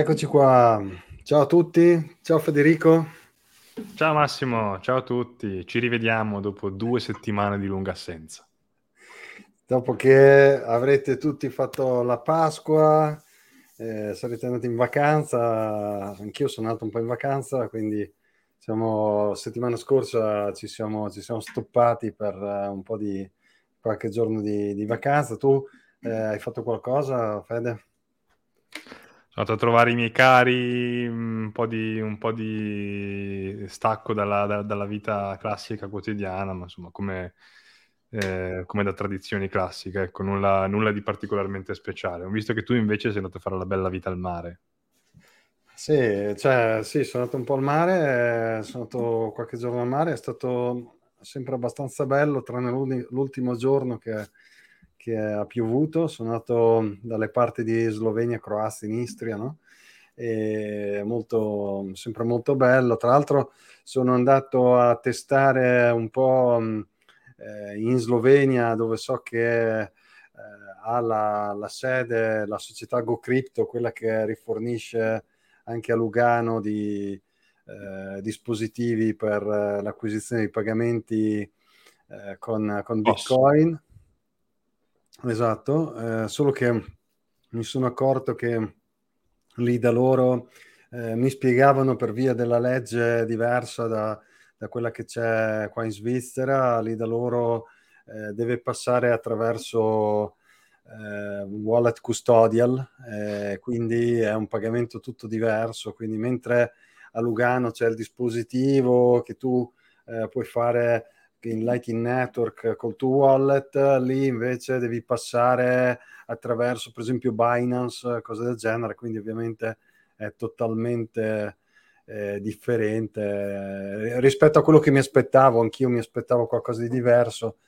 Eccoci qua. Ciao a tutti, ciao Federico. Ciao Massimo, ciao a tutti. Ci rivediamo dopo due settimane di lunga assenza. Dopo che avrete tutti fatto la Pasqua, eh, sarete andati in vacanza, anch'io sono andato un po' in vacanza, quindi siamo, settimana scorsa ci siamo, ci siamo stoppati per uh, un po' di qualche giorno di, di vacanza. Tu eh, hai fatto qualcosa, Fede? Sono andato a trovare i miei cari, mm, un po' di, un po di stacco dalla, da, dalla, vita classica quotidiana, ma insomma come, eh, come da tradizioni classiche, ecco, nulla, nulla, di particolarmente speciale. Ho visto che tu invece sei andato a fare la bella vita al mare. Sì, cioè, sì, sono andato un po' al mare, sono andato qualche giorno al mare, è stato sempre abbastanza bello, tranne l'ultimo giorno che che ha piovuto, sono andato dalle parti di Slovenia, Croazia, in Istria, no? E molto, sempre molto bello. Tra l'altro sono andato a testare un po' eh, in Slovenia, dove so che eh, ha la, la, sede la società GoCrypto, quella che rifornisce anche a Lugano di eh, dispositivi per eh, l'acquisizione di pagamenti con, con Bitcoin. Esatto, eh, solo che mi sono accorto che lì da loro eh, mi spiegavano per via della legge diversa da, da, quella che c'è qua in Svizzera, lì da loro eh, deve passare attraverso eh, wallet custodial, eh, quindi è un pagamento tutto diverso, quindi mentre a Lugano c'è il dispositivo che tu eh, puoi fare in Lightning Network col tuo wallet, lì invece devi passare attraverso per esempio Binance, cose del genere, quindi ovviamente è totalmente eh, differente eh, rispetto a quello che mi aspettavo, anch'io mi aspettavo qualcosa di diverso.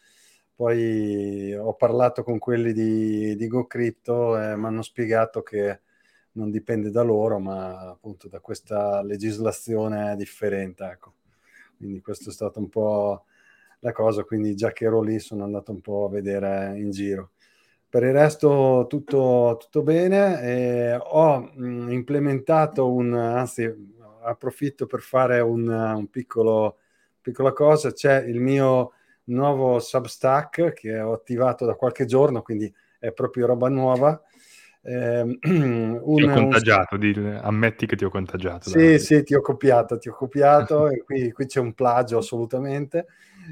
Poi ho parlato con quelli di, di GoCrypto e mi hanno spiegato che non dipende da loro, ma appunto da questa legislazione differente. Ecco. Quindi questo è stato un po' la cosa, quindi già che ero lì sono andato un po' a vedere in giro. Per il resto tutto, tutto bene, ho mh, implementato un, anzi approfitto per fare un, un piccolo, piccola cosa, c'è il mio nuovo Substack che ho attivato da qualche giorno, quindi è proprio roba nuova. Eh, un, ti ho contagiato, un... ammetti che ti ho contagiato. Sì, sì, ti ho copiato, ti ho copiato e qui, qui c'è un plagio assolutamente.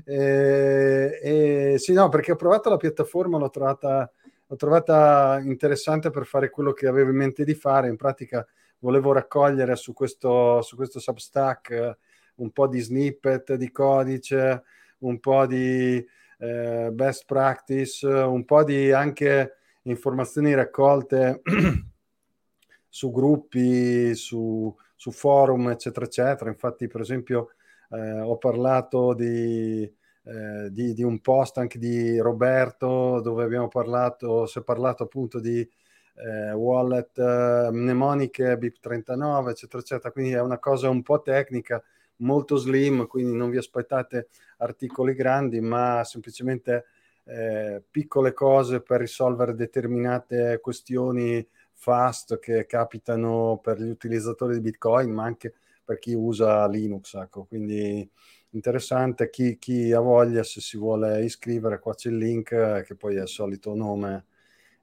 Eh, e, sì, no, perché ho provato la piattaforma, l'ho trovata, l'ho trovata interessante per fare quello che avevo in mente di fare. In pratica volevo raccogliere su questo, su questo Substack eh, un po' di snippet di codice, un po' di eh, best practice, un po' di anche informazioni raccolte su gruppi, su, su forum, eccetera, eccetera. Infatti, per esempio, eh, ho parlato di, eh, di, di, un post anche di Roberto dove abbiamo parlato, si è parlato appunto di eh, wallet eh, mnemoniche BIP39, eccetera, eccetera. Quindi è una cosa un po' tecnica, molto slim, quindi non vi aspettate articoli grandi, ma semplicemente eh, piccole cose per risolvere determinate questioni fast che capitano per gli utilizzatori di Bitcoin, ma anche per chi usa Linux. Ecco. Quindi interessante, chi, chi, ha voglia, se si vuole iscrivere, qua c'è il link eh, che poi è il solito nome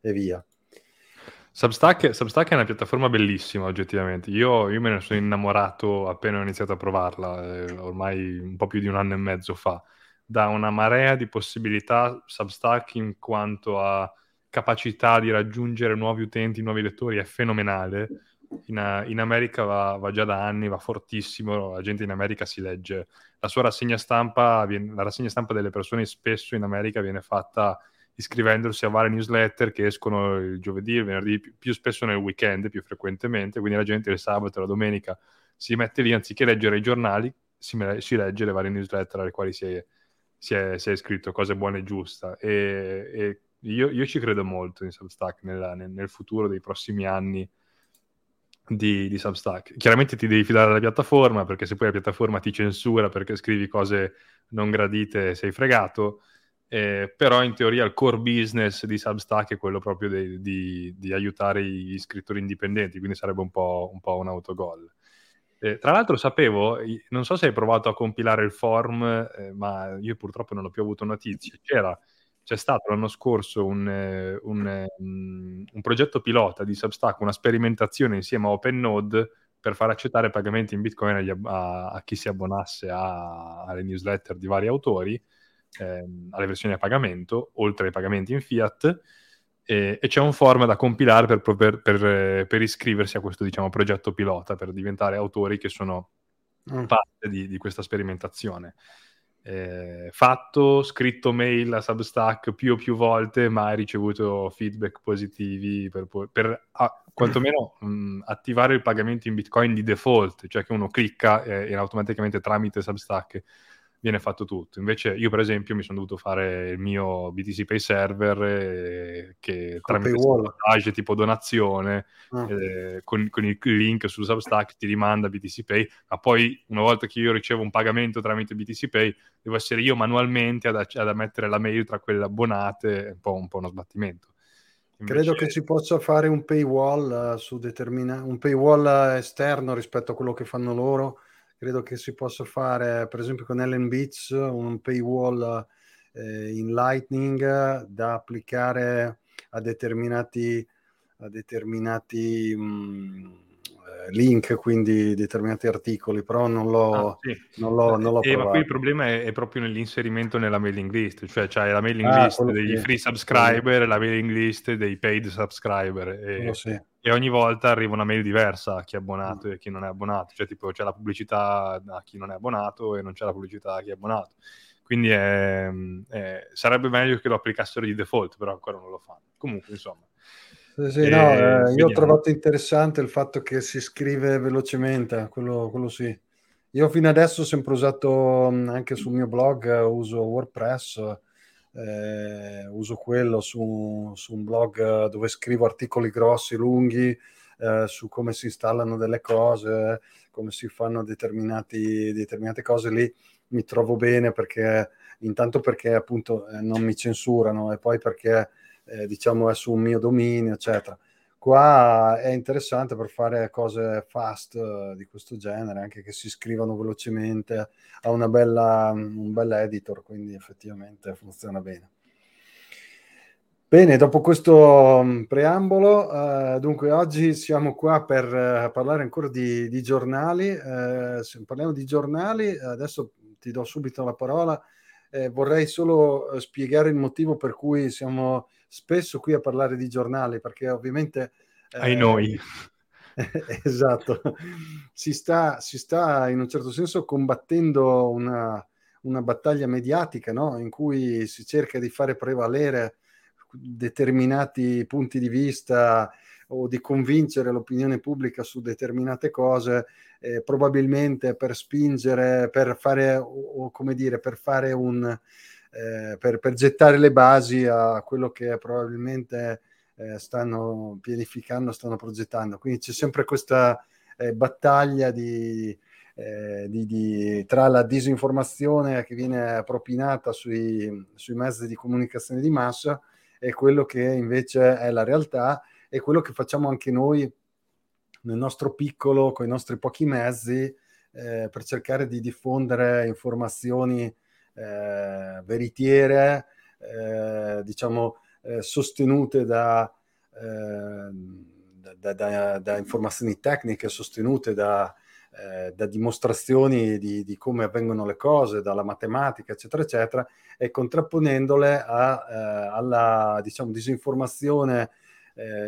e via. Substack, Substack, è una piattaforma bellissima oggettivamente, io, io, me ne sono innamorato appena ho iniziato a provarla, eh, ormai un po' più di un anno e mezzo fa, da una marea di possibilità Substack in quanto a capacità di raggiungere nuovi utenti, nuovi lettori è fenomenale, in, in America va, va, già da anni, va fortissimo, la gente in America si legge. La sua rassegna stampa, la rassegna stampa delle persone spesso in America viene fatta iscrivendosi a varie newsletter che escono il giovedì, il venerdì, più, spesso nel weekend, più frequentemente, quindi la gente il sabato e la domenica si mette lì, anziché leggere i giornali, si, si legge le varie newsletter alle quali si è, si è, si è iscritto, cosa buona e giusta. E, io, io, ci credo molto in Substack nel, nel futuro dei prossimi anni di, di, Substack. Chiaramente ti devi fidare della piattaforma, perché se poi la piattaforma ti censura perché scrivi cose non gradite sei fregato, eh, però in teoria il core business di Substack è quello proprio di, di, di aiutare gli scrittori indipendenti, quindi sarebbe un po', un, po un autogol. Eh, tra l'altro sapevo, non so se hai provato a compilare il form, eh, ma io purtroppo non ho più avuto notizie, c'era, c'è stato l'anno scorso un, eh, un, um, un, progetto pilota di Substack, una sperimentazione insieme a OpenNode per far accettare pagamenti in Bitcoin agli, a, a, chi si abbonasse a, alle newsletter di vari autori, ehm, alle versioni a pagamento, oltre ai pagamenti in fiat, e, e c'è un form da compilare per, per, per, per, iscriversi a questo diciamo, progetto pilota, per diventare autori che sono mm. parte di, di, questa sperimentazione. Eh, fatto, scritto mail a Substack più o più volte, ma hai ricevuto feedback positivi per, per ah, quantomeno mh, mm, attivare il pagamento in Bitcoin di default, cioè che uno clicca e, e automaticamente tramite Substack viene fatto tutto. Invece io per esempio mi sono dovuto fare il mio BTC Pay server eh, che con tramite salvataggio tipo donazione ah. eh, con, con, il link su Substack ti rimanda BTC Pay, ma poi una volta che io ricevo un pagamento tramite BTC Pay devo essere io manualmente ad, ad mettere la mail tra quelle abbonate, è un po', un po uno sbattimento. Invece... Credo che si possa fare un paywall uh, su determina- un paywall esterno rispetto a quello che fanno loro credo che si possa fare, per esempio con Ellen Beats, un paywall eh, in Lightning da applicare a determinati, a determinati mh, mm, link, quindi determinati articoli, però non l'ho, ah, sì. non l'ho, non l'ho eh, Ma qui il problema è, è, proprio nell'inserimento nella mailing list, cioè c'hai la mailing ah, list degli sì. free subscriber e la mailing list dei paid subscriber. E... Sì e ogni volta arriva una mail diversa a chi è abbonato mm. e a chi non è abbonato, cioè tipo c'è la pubblicità a chi non è abbonato e non c'è la pubblicità a chi è abbonato. Quindi è, è, sarebbe meglio che lo applicassero di default, però ancora non lo fanno. Comunque, insomma. Sì, sì, no, eh, io ho trovato interessante il fatto che si scrive velocemente, quello, quello sì. Io fino adesso ho sempre usato, anche sul mio blog, uso WordPress, eh, uso quello su, su, un blog dove scrivo articoli grossi, lunghi, eh, su come si installano delle cose, come si fanno determinate cose lì, mi trovo bene perché intanto perché appunto eh, non mi censurano e poi perché eh, diciamo è su un mio dominio, eccetera. Qua è interessante per fare cose fast uh, di questo genere, anche che si scrivano velocemente, ha una bella, un bel editor, quindi effettivamente funziona bene. Bene, dopo questo mm, preambolo, uh, dunque oggi siamo qua per uh, parlare ancora di, di giornali. se parliamo di giornali, adesso ti do subito la parola. vorrei solo spiegare il motivo per cui siamo spesso qui a parlare di giornali, perché ovviamente... Eh, Ai noi. esatto, si sta, si sta in un certo senso combattendo una, una battaglia mediatica no? in cui si cerca di fare prevalere determinati punti di vista o di convincere l'opinione pubblica su determinate cose, eh, probabilmente per spingere, per fare, o, o come dire, per fare un, eh, per, per, gettare le basi a quello che probabilmente eh, stanno pianificando, stanno progettando. Quindi c'è sempre questa eh, battaglia di, eh, di, di, tra la disinformazione che viene propinata sui, sui mezzi di comunicazione di massa e quello che invece è la realtà e quello che facciamo anche noi nel nostro piccolo, con i nostri pochi mezzi, eh, per cercare di diffondere informazioni eh, veritiere, eh, diciamo, eh, sostenute da, da, da, da, informazioni tecniche, sostenute da, da dimostrazioni di, di, come avvengono le cose, dalla matematica, eccetera, eccetera, e contrapponendole a, alla diciamo, disinformazione,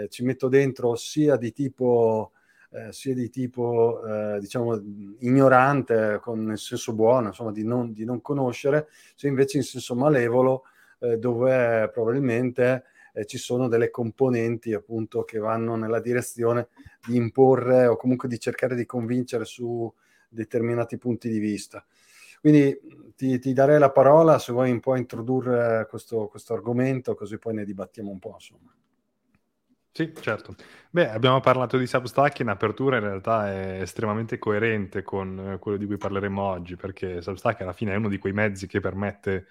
ci metto dentro sia di tipo eh, sia di tipo eh, diciamo ignorante con nel senso buono, insomma di non, di non conoscere, sia invece in senso malevolo eh, dove probabilmente eh, ci sono delle componenti appunto che vanno nella direzione di imporre o comunque di cercare di convincere su determinati punti di vista. Quindi ti, ti darei la parola se vuoi un po' introdurre questo, questo argomento, così poi ne dibattiamo un po'. Insomma. Sì, certo. Beh, abbiamo parlato di Substack in apertura, in realtà è estremamente coerente con eh, quello di cui parleremo oggi, perché Substack alla fine è uno di quei mezzi che permette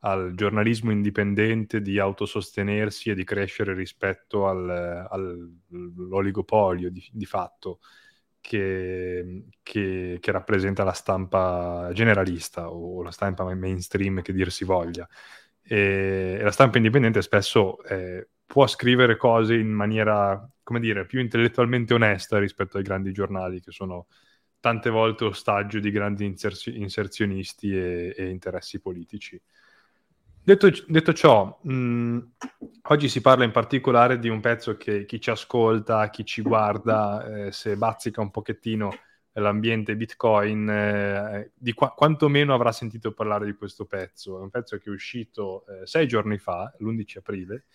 al giornalismo indipendente di autosostenersi e di crescere rispetto al, all'oligopolio di, di fatto che, che, che, rappresenta la stampa generalista o la stampa mainstream che dir si voglia. E, e la stampa indipendente spesso eh, può scrivere cose in maniera, come dire, più intellettualmente onesta rispetto ai grandi giornali che sono tante volte ostaggio di grandi inserzi- inserzionisti e, e interessi politici. Detto, detto ciò, mh, oggi si parla in particolare di un pezzo che chi ci ascolta, chi ci guarda, eh, se bazzica un pochettino l'ambiente Bitcoin, eh, di qua- quantomeno avrà sentito parlare di questo pezzo. È un pezzo che è uscito eh, sei giorni fa, l'11 aprile,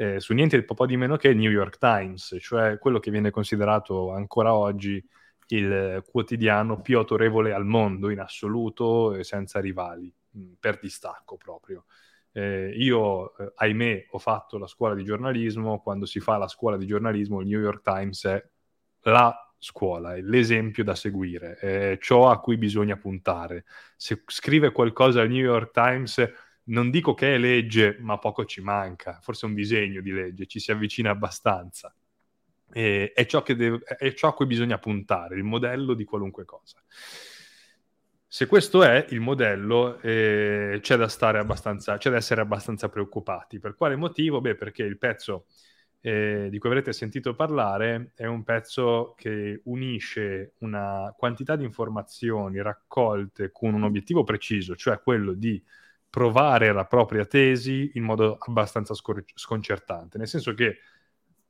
eh, su niente po' di meno che il New York Times, cioè quello che viene considerato ancora oggi il quotidiano più autorevole al mondo in assoluto e senza rivali, mh, per distacco proprio. Eh, io, eh, ahimè, ho fatto la scuola di giornalismo. Quando si fa la scuola di giornalismo, il New York Times è la scuola, è l'esempio da seguire, è ciò a cui bisogna puntare. Se scrive qualcosa al New York Times, non dico che è legge, ma poco ci manca, forse un disegno di legge, ci si avvicina abbastanza. E, è, ciò deve, è ciò a cui bisogna puntare, il modello di qualunque cosa. Se questo è il modello, eh, c'è da stare abbastanza, c'è da essere abbastanza preoccupati. Per quale motivo? Beh, perché il pezzo eh, di cui avrete sentito parlare è un pezzo che unisce una quantità di informazioni raccolte con un obiettivo preciso, cioè quello di provare la propria tesi in modo abbastanza scor- sconcertante, nel senso che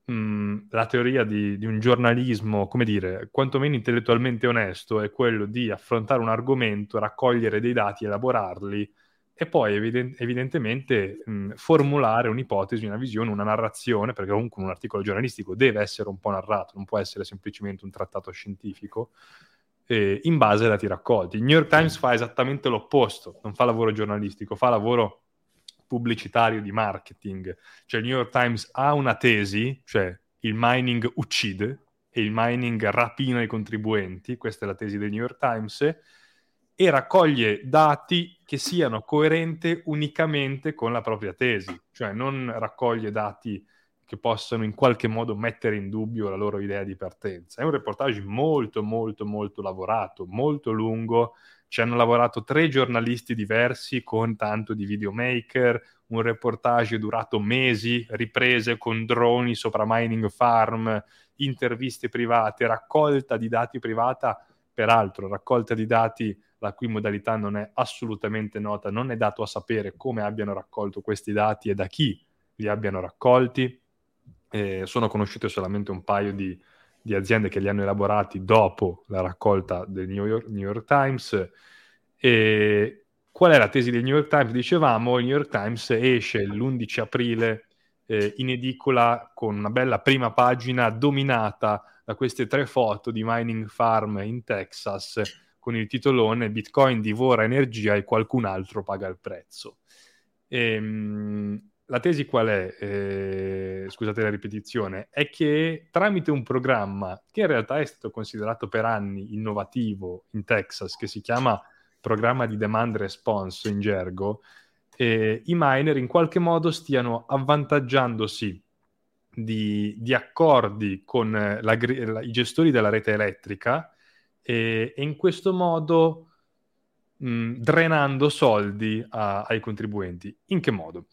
mh, la teoria di, di, un giornalismo, come dire, quantomeno intellettualmente onesto, è quello di affrontare un argomento, raccogliere dei dati, elaborarli e poi eviden- evidentemente mh, formulare un'ipotesi, una visione, una narrazione, perché comunque un articolo giornalistico deve essere un po' narrato, non può essere semplicemente un trattato scientifico, eh, in base ai dati raccolti. Il New York Times fa esattamente l'opposto, non fa lavoro giornalistico, fa lavoro pubblicitario di marketing. Cioè il New York Times ha una tesi, cioè il mining uccide e il mining rapina i contribuenti, questa è la tesi del New York Times, e raccoglie dati che siano coerenti unicamente con la propria tesi, cioè non raccoglie dati che possano in qualche modo mettere in dubbio la loro idea di partenza. È un reportage molto, molto, molto lavorato, molto lungo, ci hanno lavorato tre giornalisti diversi con tanto di videomaker, un reportage durato mesi, riprese con droni sopra mining farm, interviste private, raccolta di dati privata, peraltro raccolta di dati la cui modalità non è assolutamente nota, non è dato a sapere come abbiano raccolto questi dati e da chi li abbiano raccolti. Eh, sono conosciute solamente un paio di di aziende che li hanno elaborati dopo la raccolta del New York, New York Times. E qual è la tesi del New York Times? Dicevamo, il New York Times esce l'11 aprile eh, in edicola con una bella prima pagina dominata da queste tre foto di mining farm in Texas con il titolone Bitcoin divora energia e qualcun altro paga il prezzo. E, ehm, la tesi qual è? Eh, scusate la ripetizione, è che tramite un programma che in realtà è stato considerato per anni innovativo in Texas, che si chiama programma di demand response in gergo, eh, i miner in qualche modo stiano avvantaggiandosi di, di accordi con la, la, i gestori della rete elettrica e, e in questo modo mh, drenando soldi a, ai contribuenti. In che modo?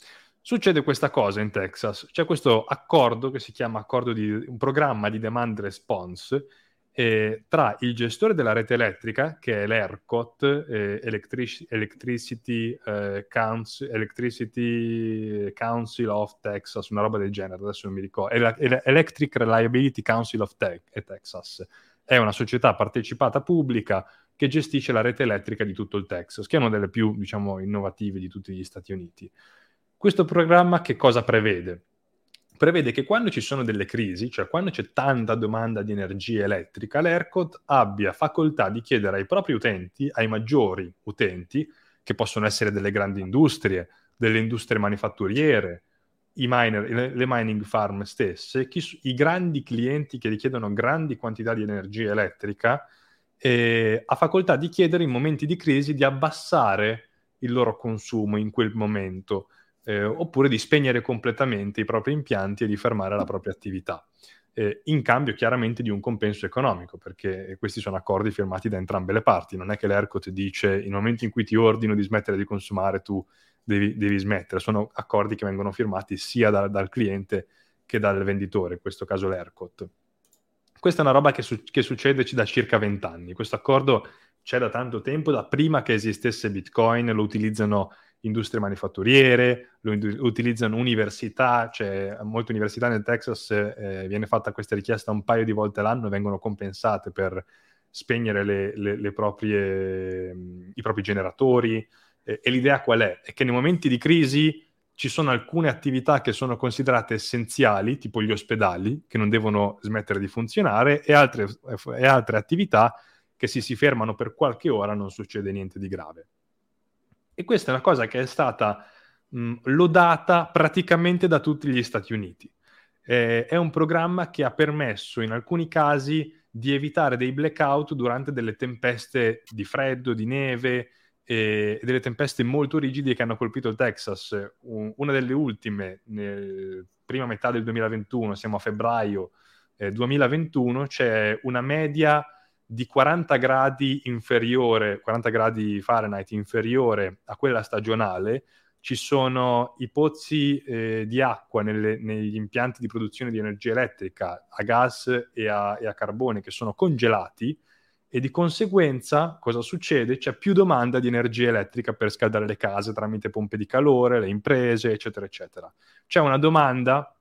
Succede questa cosa in Texas, c'è questo accordo che si chiama accordo di un programma di demand response eh, tra il gestore della rete elettrica, che è l'ERCOT, eh, Electric- Electricity, eh, Council, Electricity Council of Texas, una roba del genere, adesso non mi ricordo, Electric Reliability Council of Te- Texas, è una società partecipata pubblica che gestisce la rete elettrica di tutto il Texas, che è una delle più, diciamo, innovative di tutti gli Stati Uniti. Questo programma che cosa prevede? Prevede che quando ci sono delle crisi, cioè quando c'è tanta domanda di energia elettrica, l'ERCOT abbia facoltà di chiedere ai propri utenti, ai maggiori utenti, che possono essere delle grandi industrie, delle industrie manifatturiere, miner, le, le mining farm stesse, chi, i grandi clienti che richiedono grandi quantità di energia elettrica, eh, ha facoltà di chiedere in momenti di crisi di abbassare il loro consumo in quel momento, eh, oppure di spegnere completamente i propri impianti e di fermare la propria attività. Eh, in cambio chiaramente di un compenso economico, perché questi sono accordi firmati da entrambe le parti. Non è che l'ERCOT dice nel momento in cui ti ordino di smettere di consumare tu devi, devi smettere, sono accordi che vengono firmati sia da, dal cliente che dal venditore, in questo caso l'ERCOT. Questa è una roba che, su- che succede da circa vent'anni. Questo accordo c'è da tanto tempo, da prima che esistesse Bitcoin, lo utilizzano industrie manifatturiere, lo utilizzano università, cioè molte università nel Texas eh, viene fatta questa richiesta un paio di volte l'anno e vengono compensate per spegnere le, le, le proprie, i propri generatori. Eh, e l'idea qual è? È che nei momenti di crisi ci sono alcune attività che sono considerate essenziali, tipo gli ospedali, che non devono smettere di funzionare, e altre, e altre attività che se si fermano per qualche ora non succede niente di grave. E questa è una cosa che è stata mh, lodata praticamente da tutti gli Stati Uniti. Eh, è un programma che ha permesso in alcuni casi di evitare dei blackout durante delle tempeste di freddo, di neve, e delle tempeste molto rigide che hanno colpito il Texas. Un, una delle ultime, nel prima metà del 2021, siamo a febbraio eh, 2021, c'è una media di 40 gradi inferiore, 40 gradi Fahrenheit inferiore a quella stagionale. Ci sono i pozzi eh, di acqua nelle, negli impianti di produzione di energia elettrica a gas e a, e a carbone che sono congelati e di conseguenza cosa succede? C'è più domanda di energia elettrica per scaldare le case tramite pompe di calore, le imprese, eccetera, eccetera. C'è una domanda,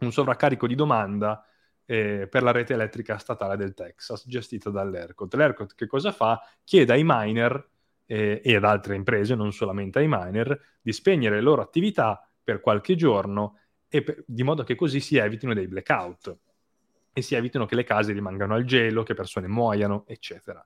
un sovraccarico di domanda eh, per la rete elettrica statale del Texas, gestita dall'ERCOT. L'ERCOT che cosa fa? Chiede ai miner eh, e ad altre imprese, non solamente ai miner, di spegnere le loro attività per qualche giorno per, di modo che così si evitino dei blackout e si evitino che le case rimangano al gelo, che persone muoiano, eccetera.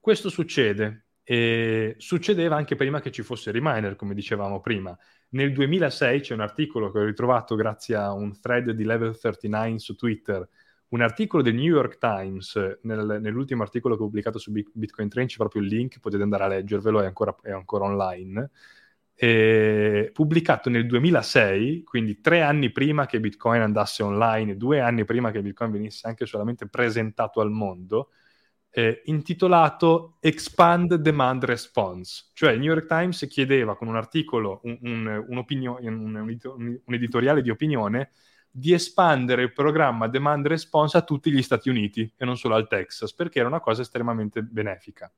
Questo succede e succedeva anche prima che ci fosse Reminder, come dicevamo prima. Nel 2006 c'è un articolo che ho ritrovato grazie a un thread di Level 39 su Twitter, un articolo del New York Times, nel, nell'ultimo articolo che ho pubblicato su Bitcoin Train c'è proprio il link, potete andare a leggervelo, è ancora, è ancora online, eh, pubblicato nel 2006, quindi tre anni prima che Bitcoin andasse online, due anni prima che Bitcoin venisse anche solamente presentato al mondo, eh, intitolato Expand Demand Response, cioè il New York Times chiedeva con un articolo, un, un, un, un editoriale di opinione, di espandere il programma Demand Response a tutti gli Stati Uniti e non solo al Texas, perché era una cosa estremamente benefica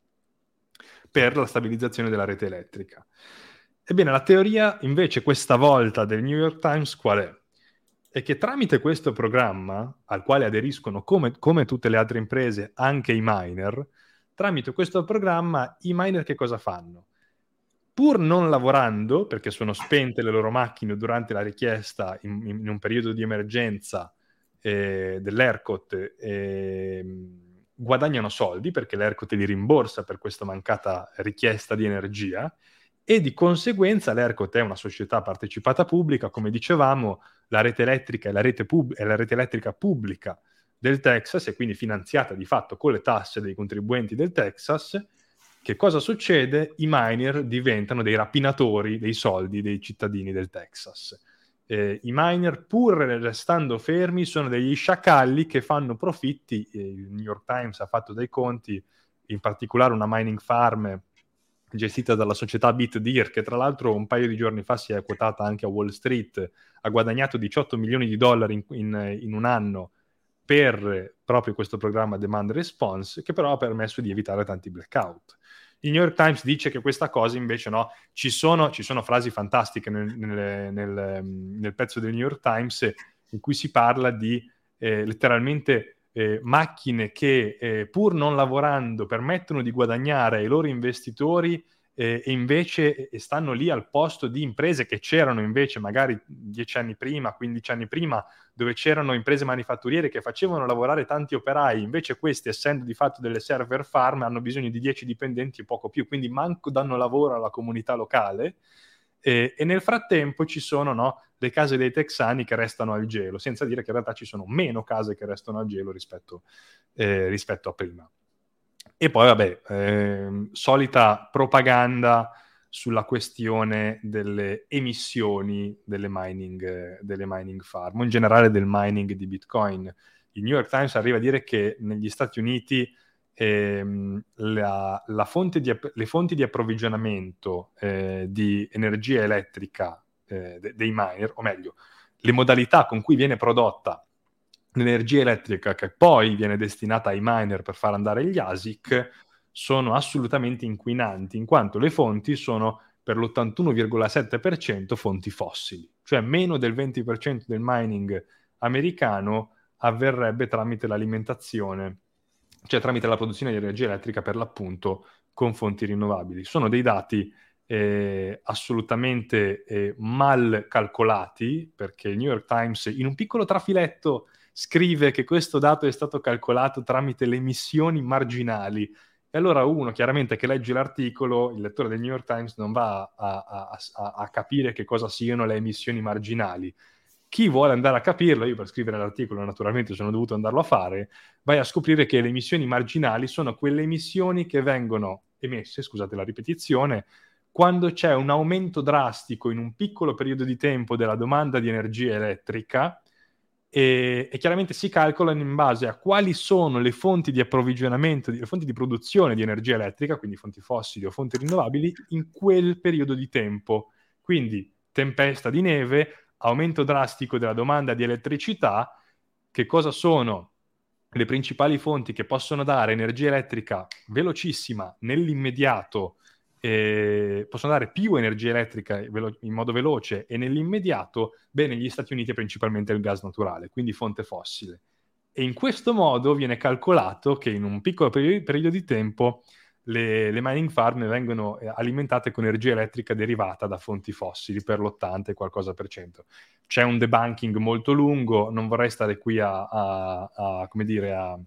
per la stabilizzazione della rete elettrica. Ebbene, la teoria invece questa volta del New York Times qual è? È che tramite questo programma, al quale aderiscono come, come tutte le altre imprese anche i miner, tramite questo programma i miner che cosa fanno? Pur non lavorando, perché sono spente le loro macchine durante la richiesta in, in un periodo di emergenza eh, dell'ERCOT, eh, guadagnano soldi perché l'ERCOT li rimborsa per questa mancata richiesta di energia e di conseguenza l'ERCOT è una società partecipata pubblica, come dicevamo, la rete elettrica è la rete, pub- è la rete elettrica pubblica del Texas e quindi finanziata di fatto con le tasse dei contribuenti del Texas. Che cosa succede? I miner diventano dei rapinatori dei soldi dei cittadini del Texas. Eh, I miner, pur restando fermi, sono degli sciacalli che fanno profitti. Il New York Times ha fatto dei conti, in particolare una mining farm gestita dalla società BitDeer, che tra l'altro un paio di giorni fa si è quotata anche a Wall Street, ha guadagnato 18 milioni di dollari in, in, in un anno per proprio questo programma Demand Response, che però ha permesso di evitare tanti blackout. Il New York Times dice che questa cosa invece no, ci sono, ci sono frasi fantastiche nel, nel, nel, nel, pezzo del New York Times in cui si parla di eh, letteralmente eh, macchine che eh, pur non lavorando permettono di guadagnare ai loro investitori eh, e invece eh, stanno lì al posto di imprese che c'erano invece magari dieci anni prima, 15 anni prima, dove c'erano imprese manifatturiere che facevano lavorare tanti operai, invece questi, essendo di fatto delle server farm, hanno bisogno di 10 dipendenti e poco più, quindi manco danno lavoro alla comunità locale. E, e nel frattempo ci sono no, le case dei texani che restano al gelo, senza dire che in realtà ci sono meno case che restano al gelo rispetto, eh, rispetto a prima. E poi, vabbè, eh, solita propaganda sulla questione delle emissioni delle mining, delle mining farm, in generale del mining di Bitcoin. Il New York Times arriva a dire che negli Stati Uniti ehm, la, la fonte di, le fonti di approvvigionamento eh, di energia elettrica eh, de, dei miner, o meglio, le modalità con cui viene prodotta l'energia elettrica che poi viene destinata ai miner per far andare gli ASIC sono assolutamente inquinanti, in quanto le fonti sono per l'81,7% fonti fossili, cioè meno del 20% del mining americano avverrebbe tramite l'alimentazione, cioè tramite la produzione di energia elettrica per l'appunto con fonti rinnovabili. Sono dei dati eh, assolutamente eh, mal calcolati, perché il New York Times in un piccolo trafiletto scrive che questo dato è stato calcolato tramite le emissioni marginali. E allora uno, chiaramente, che legge l'articolo, il lettore del New York Times non va a, a, a, a capire che cosa siano le emissioni marginali. Chi vuole andare a capirlo, io per scrivere l'articolo naturalmente sono dovuto andarlo a fare, vai a scoprire che le emissioni marginali sono quelle emissioni che vengono emesse, scusate la ripetizione, quando c'è un aumento drastico in un piccolo periodo di tempo della domanda di energia elettrica e, e, chiaramente si calcolano in base a quali sono le fonti di approvvigionamento, le fonti di produzione di energia elettrica, quindi fonti fossili o fonti rinnovabili, in quel periodo di tempo. Quindi tempesta di neve, aumento drastico della domanda di elettricità, che cosa sono le principali fonti che possono dare energia elettrica velocissima nell'immediato eh, possono dare più energia elettrica in modo veloce e nell'immediato, beh, negli Stati Uniti è principalmente il gas naturale, quindi fonte fossile. E in questo modo viene calcolato che in un piccolo peri- periodo di tempo le, le, mining farm vengono eh, alimentate con energia elettrica derivata da fonti fossili per l'80 e qualcosa per cento. C'è un debunking molto lungo, non vorrei stare qui a, a, a come dire, a,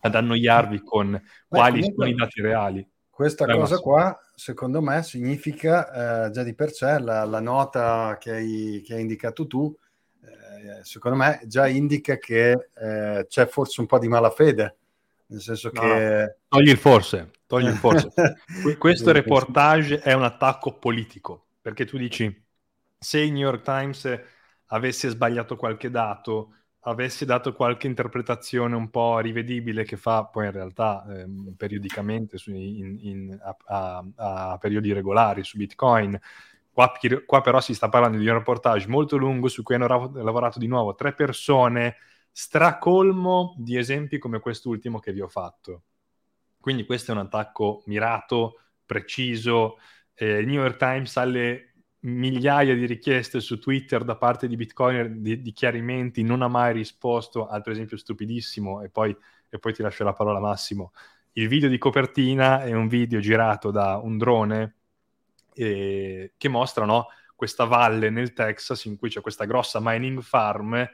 ad annoiarvi con quali Beh, sono i dati reali. Questa Beh, cosa qua, secondo me, significa eh, già di per sé la, la nota che hai, che hai, indicato tu, eh, secondo me già indica che eh, c'è forse un po' di malafede, nel senso no, che... Togli il forse, togli il forse. Questo reportage è un attacco politico, perché tu dici, se il New York Times avesse sbagliato qualche dato, avessi dato qualche interpretazione un po' rivedibile che fa poi in realtà ehm, periodicamente su, in, in, a, a, a, periodi regolari su Bitcoin. Qua, qua, però si sta parlando di un reportage molto lungo su cui hanno lavorato di nuovo tre persone, stracolmo di esempi come quest'ultimo che vi ho fatto. Quindi questo è un attacco mirato, preciso. Eh, New York Times ha le migliaia di richieste su Twitter da parte di Bitcoiner di, di chiarimenti, non ha mai risposto, altro esempio stupidissimo, e poi, e poi ti lascio la parola Massimo. Il video di copertina è un video girato da un drone eh, che mostra no, questa valle nel Texas in cui c'è questa grossa mining farm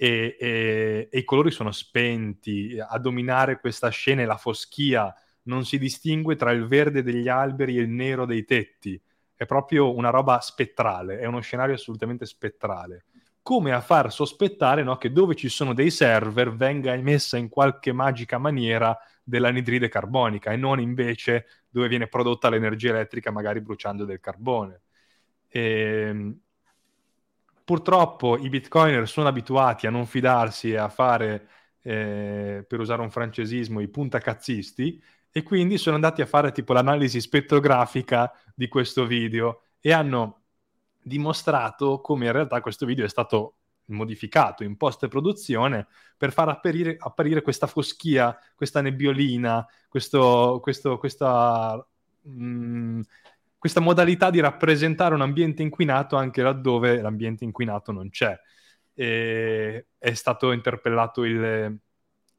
e, e, e, i colori sono spenti. A dominare questa scena è la foschia, non si distingue tra il verde degli alberi e il nero dei tetti è proprio una roba spettrale, è uno scenario assolutamente spettrale. Come a far sospettare no, che dove ci sono dei server venga emessa in qualche magica maniera dell'anidride carbonica e non invece dove viene prodotta l'energia elettrica magari bruciando del carbone. E, ehm, purtroppo i bitcoiner sono abituati a non fidarsi e a fare, eh, per usare un francesismo, i puntacazzisti e quindi sono andati a fare tipo l'analisi spettrografica di questo video e hanno dimostrato come in realtà questo video è stato modificato in post-produzione per far apparire, apparire questa foschia, questa nebbiolina, questo, questo, questa, mh, mm, questa modalità di rappresentare un ambiente inquinato anche laddove l'ambiente inquinato non c'è. E è stato interpellato il,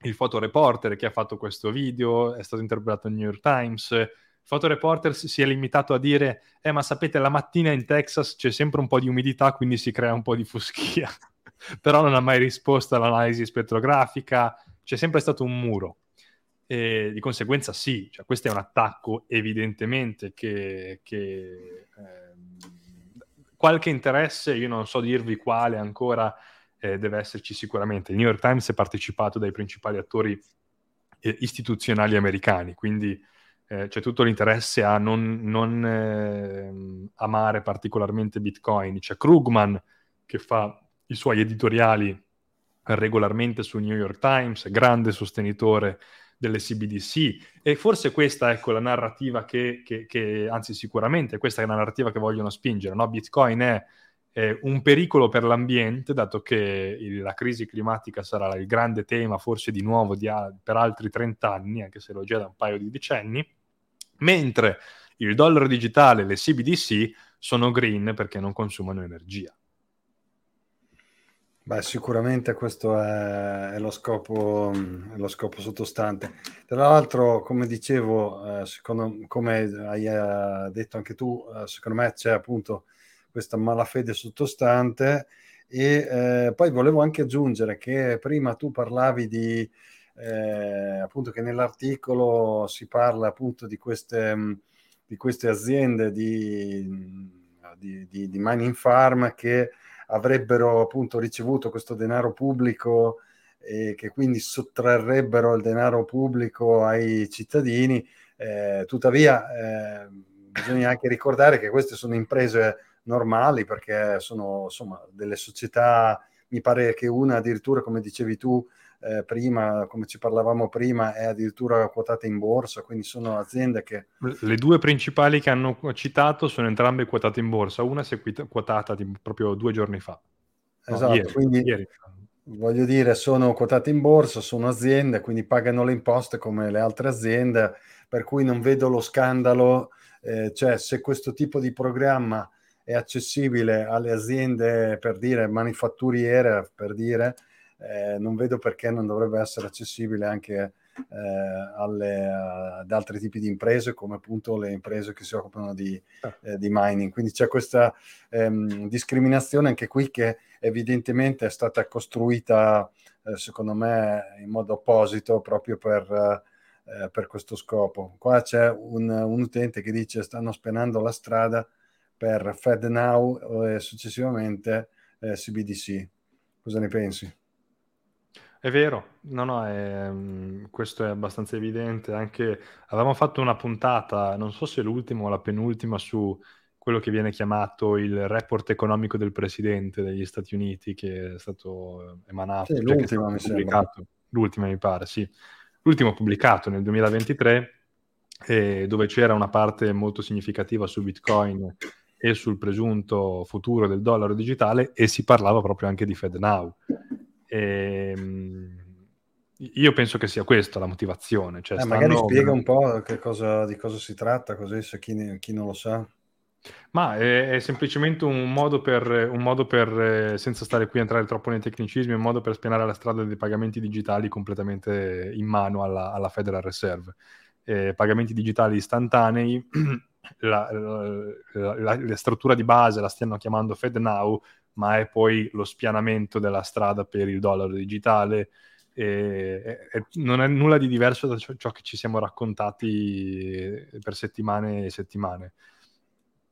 il fotoreporter che ha fatto questo video, è stato interpellato al New York Times. Il fotoreporter si è limitato a dire: Eh, ma sapete, la mattina in Texas c'è sempre un po' di umidità, quindi si crea un po' di foschia. Però non ha mai risposto all'analisi spettrografica, c'è sempre stato un muro. E di conseguenza, sì, cioè, questo è un attacco evidentemente che. che ehm, qualche interesse, io non so dirvi quale ancora eh, deve esserci sicuramente. Il New York Times è partecipato dai principali attori eh, istituzionali americani, quindi eh, c'è tutto l'interesse a non, non eh, amare particolarmente Bitcoin. C'è Krugman che fa i suoi editoriali regolarmente su New York Times, grande sostenitore delle CBDC e forse questa ecco la narrativa che, che, che anzi sicuramente questa è la narrativa che vogliono spingere, no? Bitcoin è eh, un pericolo per l'ambiente, dato che il, la crisi climatica sarà il grande tema forse di nuovo di, per altri 30 anni, anche se lo è già da un paio di decenni, mentre il dollaro digitale e le CBDC sono green perché non consumano energia. Beh, sicuramente questo è, è, lo scopo, è, lo scopo, sottostante. Tra l'altro, come dicevo, eh, secondo, come hai eh, detto anche tu, eh, secondo me c'è appunto questa malafede sottostante e eh, poi volevo anche aggiungere che prima tu parlavi di eh, appunto che nell'articolo si parla appunto di queste, di queste aziende di, di, di, di mining farm che avrebbero appunto ricevuto questo denaro pubblico e che quindi sottrarrebbero il denaro pubblico ai cittadini. Eh, tuttavia, eh, bisogna anche ricordare che queste sono imprese normali perché sono insomma delle società, mi pare che una addirittura, come dicevi tu, eh, prima, come ci parlavamo prima, è addirittura quotata in borsa, quindi sono aziende che... Le due principali che hanno citato sono entrambe quotate in borsa, una si è quotata proprio due giorni fa. Esatto, no, ieri, quindi ieri. voglio dire, sono quotate in borsa, sono aziende, quindi pagano le imposte come le altre aziende, per cui non vedo lo scandalo, eh, cioè se questo tipo di programma è accessibile alle aziende, per dire, manifatturiere, per dire, eh, non vedo perché non dovrebbe essere accessibile anche eh, alle, ad altri tipi di imprese come appunto le imprese che si occupano di, certo. eh, di mining. Quindi c'è questa ehm, discriminazione anche qui che evidentemente è stata costruita eh, secondo me in modo apposito proprio per, eh, per questo scopo. Qua c'è un, un, utente che dice stanno spenando la strada per FedNow e successivamente eh, CBDC. Cosa ne pensi? È vero, no, no, è, mm, questo è abbastanza evidente. Anche avevamo fatto una puntata, non so se l'ultima o la penultima, su quello che viene chiamato il report economico del presidente degli Stati Uniti, che è stato emanato, sì, cioè l'ultima, mi pubblicato, l'ultima mi pare, sì, l'ultimo pubblicato nel 2023, eh, dove c'era una parte molto significativa su Bitcoin e sul presunto futuro del dollaro digitale e si parlava proprio anche di FedNow. E, ehm, io penso che sia questa la motivazione. Cioè eh, stanno... Magari spiega un po' cosa, di cosa si tratta, così se chi, chi non lo sa. Ma è, è semplicemente un modo per, un modo per, senza stare qui a entrare troppo nei tecnicismi, un modo per spianare la strada dei pagamenti digitali completamente in mano alla, alla Federal Reserve. Eh, pagamenti digitali istantanei, la, la, la, la, struttura di base la stiano chiamando FedNow, ma è poi lo spianamento della strada per il dollaro digitale. E, e, non è nulla di diverso da ciò, ciò, che ci siamo raccontati per settimane e settimane.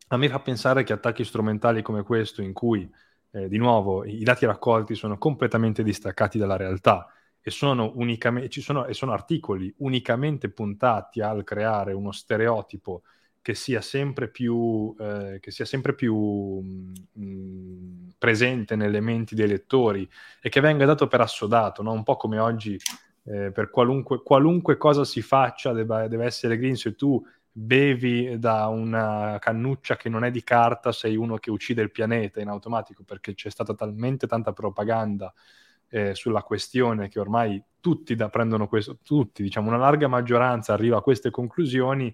A me fa pensare che attacchi strumentali come questo, in cui eh, di nuovo i dati raccolti sono completamente distaccati dalla realtà e sono, unicamente, ci sono, e sono articoli unicamente puntati al creare uno stereotipo che sia sempre più, eh, sia sempre più mh, mm, presente nelle menti dei lettori e che venga dato per assodato, no? un po' come oggi eh, per qualunque, qualunque, cosa si faccia debba, deve essere green, se tu bevi da una cannuccia che non è di carta sei uno che uccide il pianeta in automatico perché c'è stata talmente tanta propaganda eh, sulla questione che ormai tutti da, prendono questo, tutti, diciamo una larga maggioranza arriva a queste conclusioni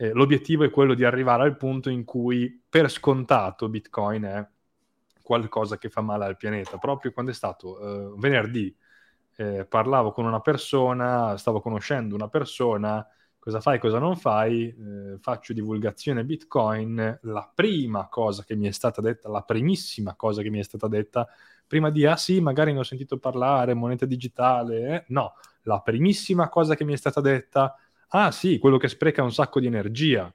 eh, l'obiettivo è quello di arrivare al punto in cui per scontato Bitcoin è qualcosa che fa male al pianeta. Proprio quando è stato eh, venerdì eh, parlavo con una persona, stavo conoscendo una persona, cosa fai, cosa non fai, eh, faccio divulgazione Bitcoin, la prima cosa che mi è stata detta, la primissima cosa che mi è stata detta, prima di, ah sì, magari ne ho sentito parlare, moneta digitale, eh", no, la primissima cosa che mi è stata detta ah sì, quello che spreca un sacco di energia.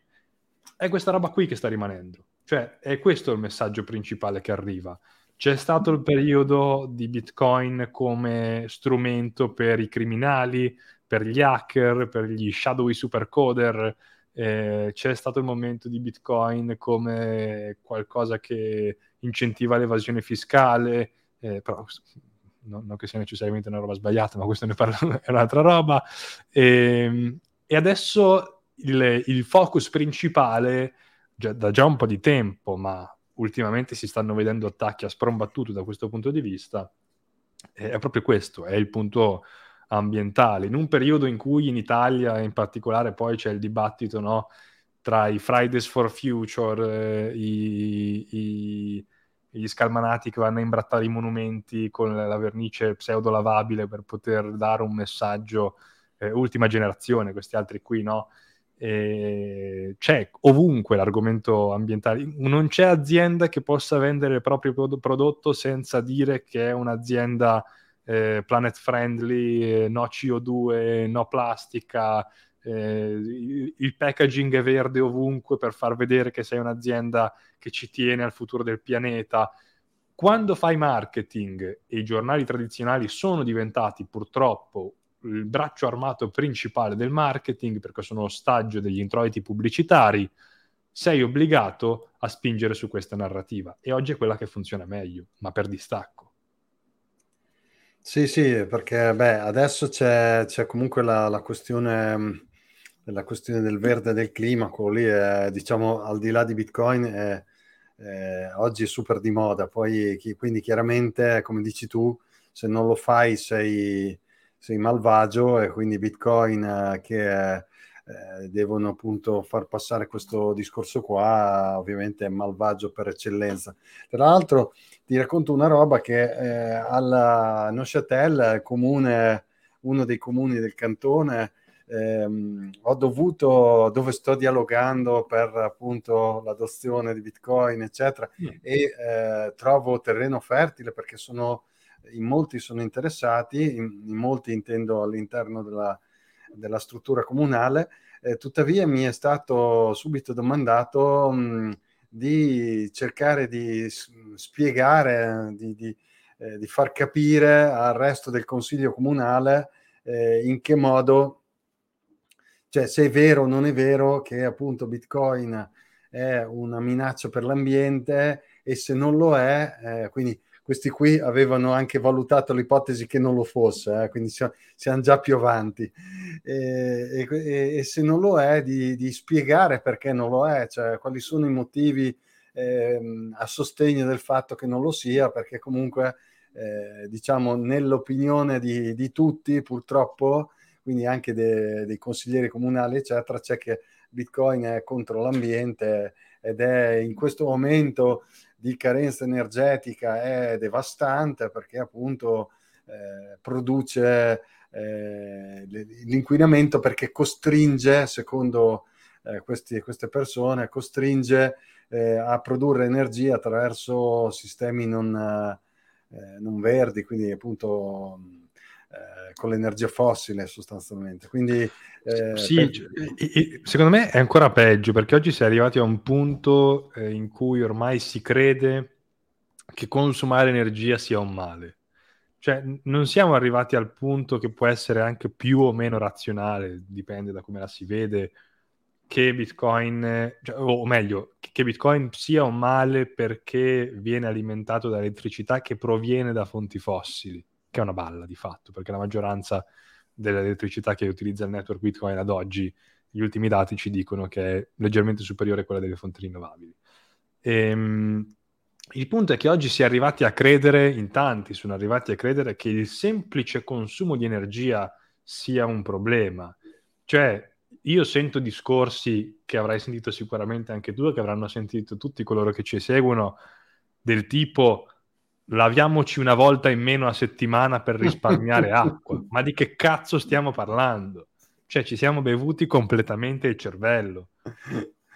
È questa roba qui che sta rimanendo. Cioè, è questo il messaggio principale che arriva. C'è stato il periodo di Bitcoin come strumento per i criminali, per gli hacker, per gli shadowy supercoder, eh, c'è stato il momento di Bitcoin come qualcosa che incentiva l'evasione fiscale, eh, però non, non, che sia necessariamente una roba sbagliata, ma questo ne parlo, è un'altra roba. E, ehm, e adesso il, il, focus principale, già, da già un po' di tempo, ma ultimamente si stanno vedendo attacchi a sprombattuto da questo punto di vista, è proprio questo, è il punto ambientale. In un periodo in cui in Italia in particolare poi c'è il dibattito no, tra i Fridays for Future, eh, i, i, gli scalmanati che vanno a imbrattare i monumenti con la vernice pseudo lavabile per poter dare un messaggio eh, ultima generazione, questi altri qui no. E c'è ovunque l'argomento ambientale. Non c'è azienda che possa vendere il proprio prodotto senza dire che è un'azienda eh, planet friendly, eh, no CO2, no plastica, eh, il packaging è verde ovunque per far vedere che sei un'azienda che ci tiene al futuro del pianeta. Quando fai marketing e i giornali tradizionali sono diventati purtroppo il braccio armato principale del marketing perché sono ostaggio degli introiti pubblicitari, sei obbligato a spingere su questa narrativa e oggi è quella che funziona meglio, ma per distacco. Sì, sì, perché beh, adesso c'è, c'è comunque la, la, questione, la, questione, del verde e del clima, quello lì è, diciamo, al di là di Bitcoin, è, è, oggi è super di moda, poi quindi chiaramente, come dici tu, se non lo fai sei, sei malvagio e quindi Bitcoin eh, che eh, devono appunto far passare questo discorso qua, ovviamente è malvagio per eccellenza. Tra l'altro ti racconto una roba che eh, alla Neuchâtel, comune, uno dei comuni del cantone, ehm, ho dovuto, dove sto dialogando per appunto l'adozione di Bitcoin, eccetera, mm. e eh, trovo terreno fertile perché sono, in molti sono interessati, in, in molti intendo all'interno della, della struttura comunale, eh, tuttavia mi è stato subito domandato mh, di cercare di spiegare, di, di, eh, di, far capire al resto del consiglio comunale eh, in che modo, cioè se è vero o non è vero che appunto Bitcoin è una minaccia per l'ambiente e se non lo è, eh, quindi questi qui avevano anche valutato l'ipotesi che non lo fosse, eh, quindi siamo, già più avanti. E, e, e se non lo è, di, di, spiegare perché non lo è, cioè quali sono i motivi eh, a sostegno del fatto che non lo sia, perché comunque, eh, diciamo, nell'opinione di, di, tutti, purtroppo, quindi anche de, dei consiglieri comunali, eccetera, c'è che Bitcoin è contro l'ambiente ed è in questo momento di carenza energetica è devastante perché appunto eh, produce eh, l'inquinamento perché costringe, secondo eh, questi, queste persone, costringe eh, a produrre energia attraverso sistemi non, eh, non verdi, quindi appunto eh, con l'energia fossile sostanzialmente. Quindi, eh, sì, per... Cioè, secondo me è ancora peggio perché oggi si è arrivati a un punto eh, in cui ormai si crede che consumare energia sia un male. Cioè, non siamo arrivati al punto che può essere anche più o meno razionale, dipende da come la si vede, che Bitcoin, cioè, o meglio, che Bitcoin sia un male perché viene alimentato da elettricità che proviene da fonti fossili che è una balla di fatto, perché la maggioranza dell'elettricità che utilizza il network Bitcoin ad oggi, gli ultimi dati ci dicono che è leggermente superiore a quella delle fonti rinnovabili. Ehm, il punto è che oggi si è arrivati a credere, in tanti sono arrivati a credere che il semplice consumo di energia sia un problema. Cioè, io sento discorsi che avrai sentito sicuramente anche tu, che avranno sentito tutti coloro che ci seguono, del tipo laviamoci una volta in meno a settimana per risparmiare acqua. Ma di che cazzo stiamo parlando? Cioè, ci siamo bevuti completamente il cervello.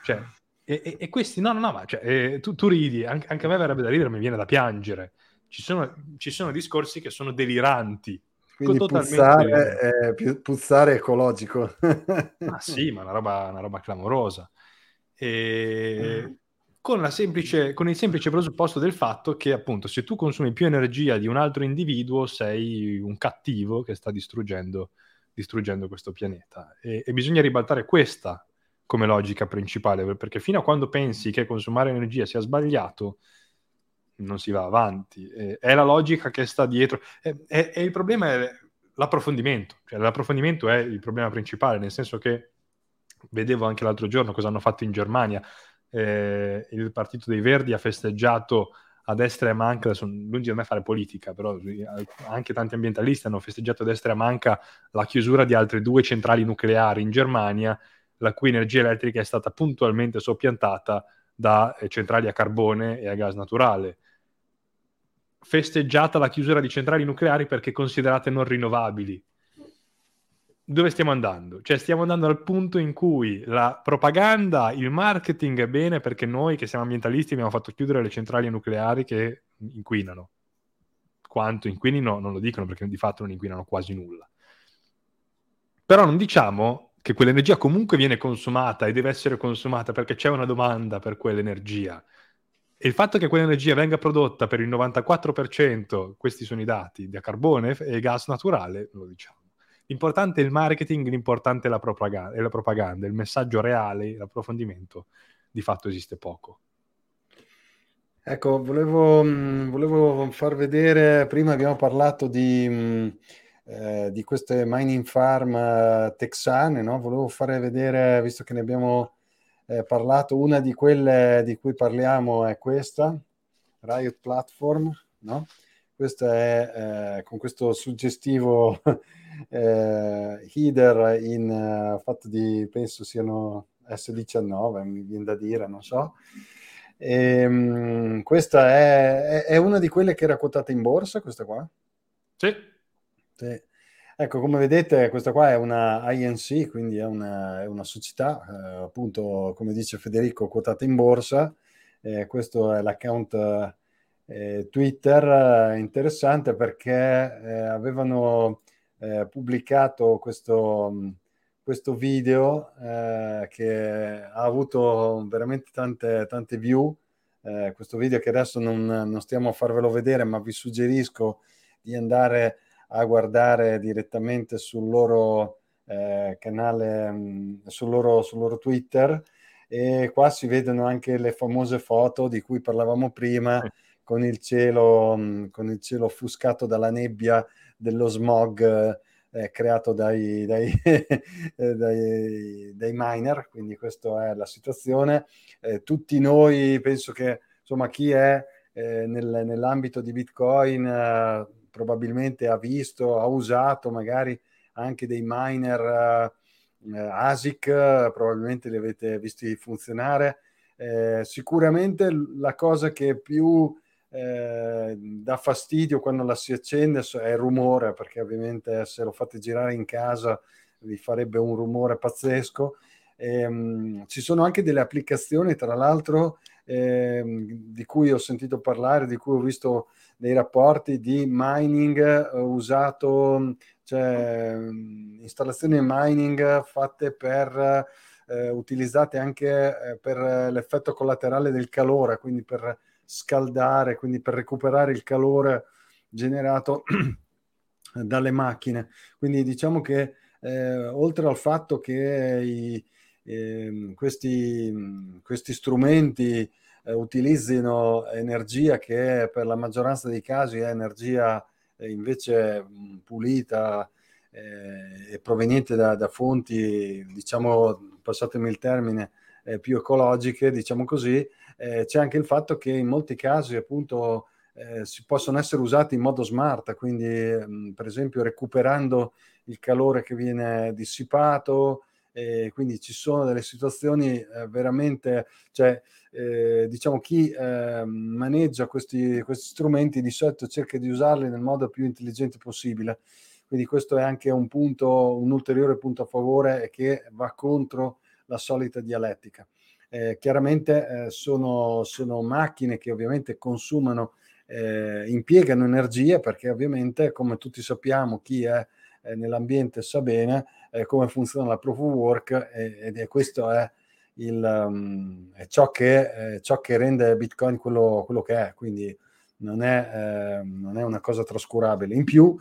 Cioè, e, e, e questi, no, no, no, ma cioè, eh, tu, tu, ridi, anche, anche, a me verrebbe da ridere, mi viene da piangere. Ci sono, ci sono discorsi che sono deliranti. Quindi puzzare, è, puzzare ecologico. ah sì, ma una roba, una roba clamorosa. E... Mm con, semplice, con, il semplice presupposto del fatto che appunto se tu consumi più energia di un altro individuo sei un cattivo che sta distruggendo distruggendo questo pianeta. E, e bisogna ribaltare questa come logica principale, perché fino a quando pensi che consumare energia sia sbagliato, non si va avanti. E, è la logica che sta dietro. E, e, e il problema è l'approfondimento. Cioè, l'approfondimento è il problema principale, nel senso che vedevo anche l'altro giorno cosa hanno fatto in Germania. Eh, il Partito dei Verdi ha festeggiato a destra e a manca, sono lungi da me fare politica, però anche tanti ambientalisti hanno festeggiato a destra e a manca la chiusura di altre due centrali nucleari in Germania, la cui energia elettrica è stata puntualmente soppiantata da eh, centrali a carbone e a gas naturale festeggiata la chiusura di centrali nucleari perché considerate non rinnovabili. Dove stiamo andando? Cioè stiamo andando al punto in cui la propaganda, il marketing è bene perché noi che siamo ambientalisti abbiamo fatto chiudere le centrali nucleari che inquinano. Quanto inquinino non lo dicono perché di fatto non inquinano quasi nulla. Però non diciamo che quell'energia comunque viene consumata e deve essere consumata perché c'è una domanda per quell'energia e il fatto che quell'energia venga prodotta per il 94%, questi sono i dati, da carbone e gas naturale, lo diciamo. L'importante è il marketing, l'importante è la propaganda, è la propaganda il messaggio reale, l'approfondimento, di fatto esiste poco. Ecco, volevo, mm, volevo far vedere, prima abbiamo parlato di, mm, eh, di queste mining farm eh, texane, no? volevo fare vedere, visto che ne abbiamo eh, parlato, una di quelle di cui parliamo è questa, Riot Platform, no? Questa è eh, con questo suggestivo eh, header in uh, fatto di, penso siano S19, mi viene da dire, non so. E, um, questa è, è, una di quelle che era quotata in borsa, questa qua? Sì. sì. Ecco, come vedete, questa qua è una INC, quindi è una, è una società, eh, appunto, come dice Federico, quotata in borsa. Eh, questo è l'account eh, Twitter, eh, interessante perché eh, avevano eh, pubblicato questo, questo video che ha avuto veramente tante, tante view. questo video che adesso non, non stiamo a farvelo vedere, ma vi suggerisco di andare a guardare direttamente sul loro eh, canale, mh, mm, sul, loro, sul loro Twitter e qua si vedono anche le famose foto di cui parlavamo prima con il cielo, mh, mm, con il cielo offuscato dalla nebbia dello smog eh, creato dai, dai, dai, dai, miner, quindi questa è la situazione. Eh, tutti noi, penso che insomma chi è eh, nel, nell'ambito di Bitcoin eh, probabilmente ha visto, ha usato magari anche dei miner eh, ASIC, probabilmente li avete visti funzionare. Eh, sicuramente la cosa che più eh, dà fastidio quando la si accende è rumore, perché ovviamente se lo fate girare in casa vi farebbe un rumore pazzesco. Ehm, ci sono anche delle applicazioni, tra l'altro, ehm, di cui ho sentito parlare, di cui ho visto dei rapporti di mining eh, usato, cioè installazioni mining fatte per eh, utilizzate anche eh, per l'effetto collaterale del calore, quindi per scaldare, quindi per recuperare il calore generato dalle macchine. Quindi diciamo che eh, oltre al fatto che i, eh, questi, questi strumenti eh, utilizzino energia che per la maggioranza dei casi è energia eh, invece mh, pulita eh, e proveniente da, da, fonti, diciamo, passatemi il termine, eh, più ecologiche, diciamo così, eh, c'è anche il fatto che in molti casi appunto eh, si possono essere usati in modo smart, quindi mh, per esempio recuperando il calore che viene dissipato, e quindi ci sono delle situazioni eh, veramente, cioè, eh, diciamo, chi eh, maneggia questi, questi strumenti di solito cerca di usarli nel modo più intelligente possibile. Quindi questo è anche un punto, un ulteriore punto a favore che va contro la solita dialettica. Eh, chiaramente eh, sono, sono, macchine che ovviamente consumano, eh, impiegano energia perché ovviamente, come tutti sappiamo, chi è eh, nell'ambiente sa bene eh, come funziona la proof of work ed è questo è, il, um, è ciò, che, eh, ciò, che, rende Bitcoin quello, quello che è, quindi non è, non è, una cosa trascurabile. In più,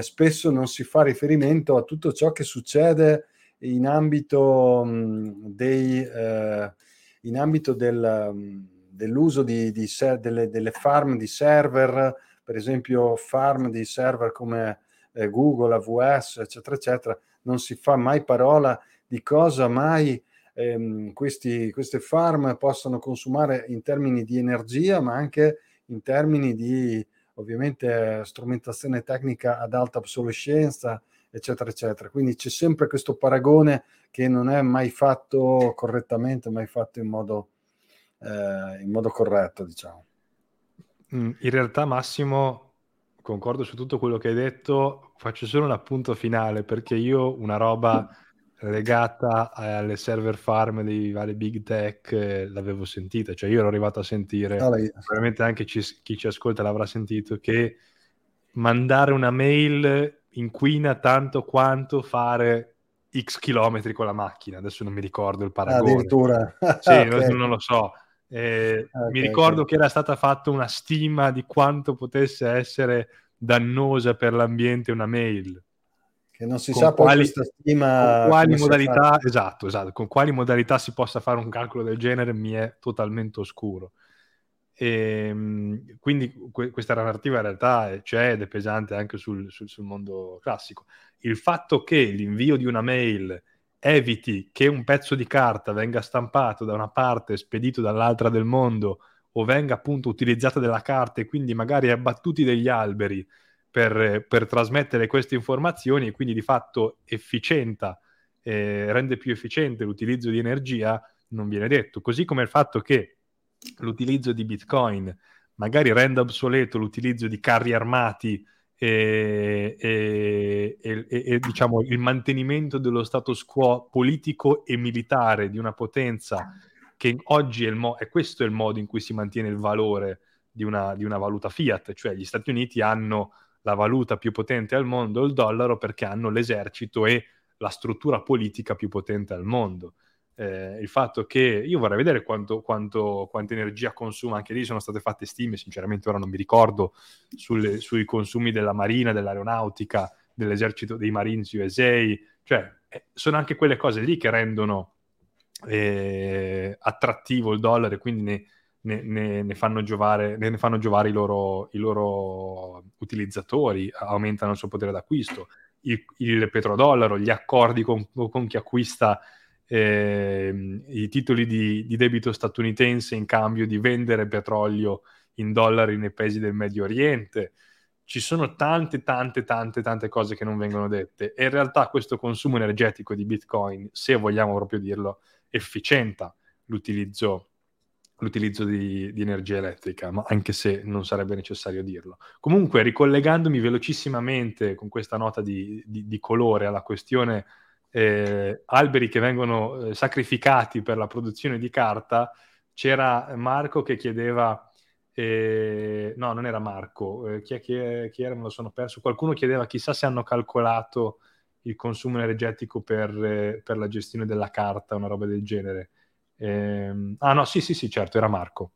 spesso non si fa riferimento a tutto ciò che succede in ambito, mh, dei, eh, in ambito del, mh, dell'uso di, di ser- delle, delle, farm di server, per esempio farm di server come eh, Google, AWS, eccetera, eccetera, non si fa mai parola di cosa mai ehm, questi, queste farm possono consumare in termini di energia, ma anche in termini di ovviamente strumentazione tecnica ad alta obsolescenza, eccetera, eccetera. Quindi c'è sempre questo paragone che non è mai fatto correttamente, mai fatto in modo, eh, in modo corretto, diciamo. Mm, in realtà, Massimo, concordo su tutto quello che hai detto, faccio solo un appunto finale perché io una roba legata alle server farm dei vari big tech eh, l'avevo sentita, cioè io ero arrivato a sentire, ah, probabilmente anche ci, chi ci ascolta l'avrà sentito, che mandare una mail inquina tanto quanto fare x chilometri con la macchina, adesso non mi ricordo il paragone. Addirittura. sì, okay. non, lo so. Eh, okay, mi ricordo okay. che era stata fatta una stima di quanto potesse essere dannosa per l'ambiente una mail che non si con sa quali, questa stima con quali modalità esatto, esatto, con quali modalità si possa fare un calcolo del genere mi è totalmente oscuro e, ehm, quindi que- questa narrativa in realtà c'è ed è pesante anche sul, sul, sul mondo classico il fatto che l'invio di una mail eviti che un pezzo di carta venga stampato da una parte e spedito dall'altra del mondo o venga appunto utilizzata della carta e quindi magari abbattuti degli alberi per, per trasmettere queste informazioni e quindi di fatto efficienta, eh, rende più efficiente l'utilizzo di energia, non viene detto. Così come il fatto che l'utilizzo di Bitcoin magari renda obsoleto l'utilizzo di carri armati e, e, e, e, diciamo il mantenimento dello status quo politico e militare di una potenza che oggi è, il mo- è questo il modo in cui si mantiene il valore di una, di una valuta fiat, cioè gli Stati Uniti hanno la valuta più potente al mondo, il dollaro, perché hanno l'esercito e la struttura politica più potente al mondo. Eh, il fatto che io vorrei vedere quanto, quanto, quanta energia consuma, anche lì sono state fatte stime, sinceramente ora non mi ricordo, sulle, sui consumi della marina, dell'aeronautica, dell'esercito dei Marines USA, cioè eh, sono anche quelle cose lì che rendono eh, attrattivo il dollaro e quindi ne, ne, ne, ne, fanno giovare, ne, fanno giovare i loro, i loro, utilizzatori, aumentano il suo potere d'acquisto. Il, il petrodollaro, gli accordi con, con chi acquista eh, i titoli di, di, debito statunitense in cambio di vendere petrolio in dollari nei paesi del Medio Oriente. Ci sono tante, tante, tante, tante cose che non vengono dette e in realtà questo consumo energetico di Bitcoin, se vogliamo proprio dirlo, efficienta l'utilizzo l'utilizzo di, di, energia elettrica, ma anche se non sarebbe necessario dirlo. Comunque, ricollegandomi velocissimamente con questa nota di, di, di colore alla questione eh, alberi che vengono eh, sacrificati per la produzione di carta, c'era Marco che chiedeva, eh, no, non era Marco, eh, chi, è, chi, è, chi, era, me lo sono perso, qualcuno chiedeva chissà se hanno calcolato il consumo energetico per, eh, per la gestione della carta, una roba del genere. Eh, ah no, sì, sì, sì, certo, era Marco.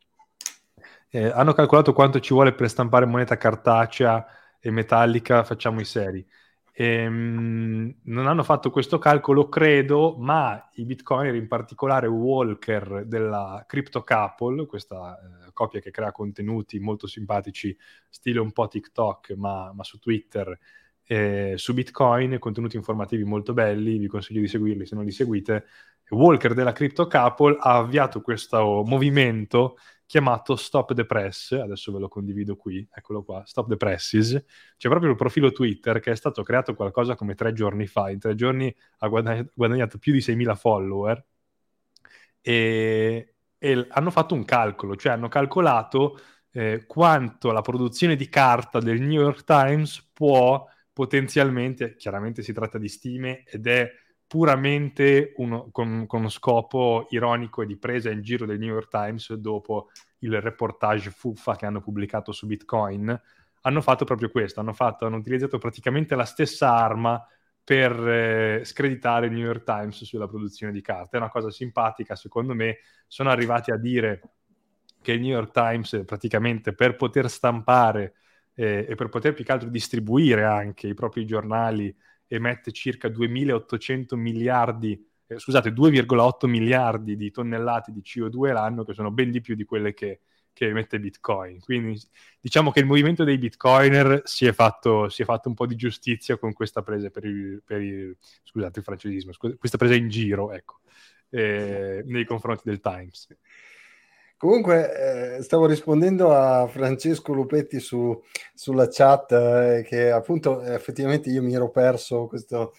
Eh, hanno calcolato quanto ci vuole per stampare moneta cartacea e metallica, facciamo i seri. Ehm, non hanno fatto questo calcolo, credo, ma i bitcoiner, in particolare Walker della CryptoCouple, questa eh, coppia che crea contenuti molto simpatici, stile un po' TikTok, ma, ma su Twitter, eh, su Bitcoin, contenuti informativi molto belli, vi consiglio di seguirli se non li seguite, Walker della Crypto Couple ha avviato questo movimento chiamato Stop the Press, adesso ve lo condivido qui, eccolo qua, Stop the Presses, c'è proprio il profilo Twitter che è stato creato qualcosa come tre giorni fa, in tre giorni ha guadagnato più di 6.000 follower e, e hanno fatto un calcolo, cioè hanno calcolato eh, quanto la produzione di carta del New York Times può potenzialmente, chiaramente si tratta di stime ed è puramente uno, con, con, uno scopo ironico e di presa in giro del New York Times dopo il reportage fuffa che hanno pubblicato su Bitcoin, hanno fatto proprio questo, hanno, fatto, hanno utilizzato praticamente la stessa arma per eh, screditare il New York Times sulla produzione di carte. È una cosa simpatica, secondo me, sono arrivati a dire che il New York Times praticamente per poter stampare eh, e per poter più che altro distribuire anche i propri giornali emette circa 2.800 miliardi, eh, scusate, 2,8 miliardi di tonnellate di CO2 l'anno, che sono ben di più di quelle che, che emette Bitcoin. Quindi diciamo che il movimento dei Bitcoiner si è fatto, si è fatto un po' di giustizia con questa presa per il, per il scusate il francesismo, scusate, questa presa in giro, ecco, eh, nei confronti del Times. Comunque, eh, stavo rispondendo a Francesco Lupetti su, sulla chat, eh, che appunto effettivamente io mi ero perso questo,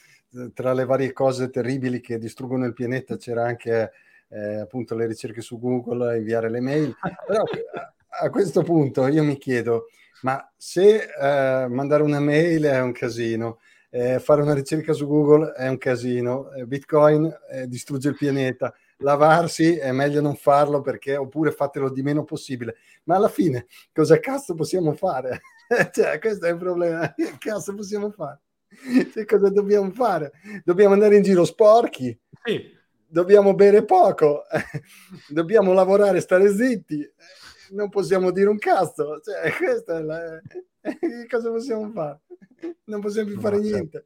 tra le varie cose terribili che distruggono il pianeta, c'era anche eh, appunto le ricerche su Google, inviare le mail. Però a, a questo punto io mi chiedo, ma se eh, mandare una mail è un casino, eh, fare una ricerca su Google è un casino, eh, Bitcoin eh, distrugge il pianeta, lavarsi è meglio non farlo perché oppure fatelo di meno possibile. Ma alla fine cosa cazzo possiamo fare? cioè, questo è il problema. Che cazzo possiamo fare? Cioè, cosa dobbiamo fare? Dobbiamo andare in giro sporchi? Sì. Dobbiamo bere poco? dobbiamo lavorare, stare zitti? Non possiamo dire un cazzo. Cioè, questo è la... cosa possiamo fare? Non possiamo più fare niente.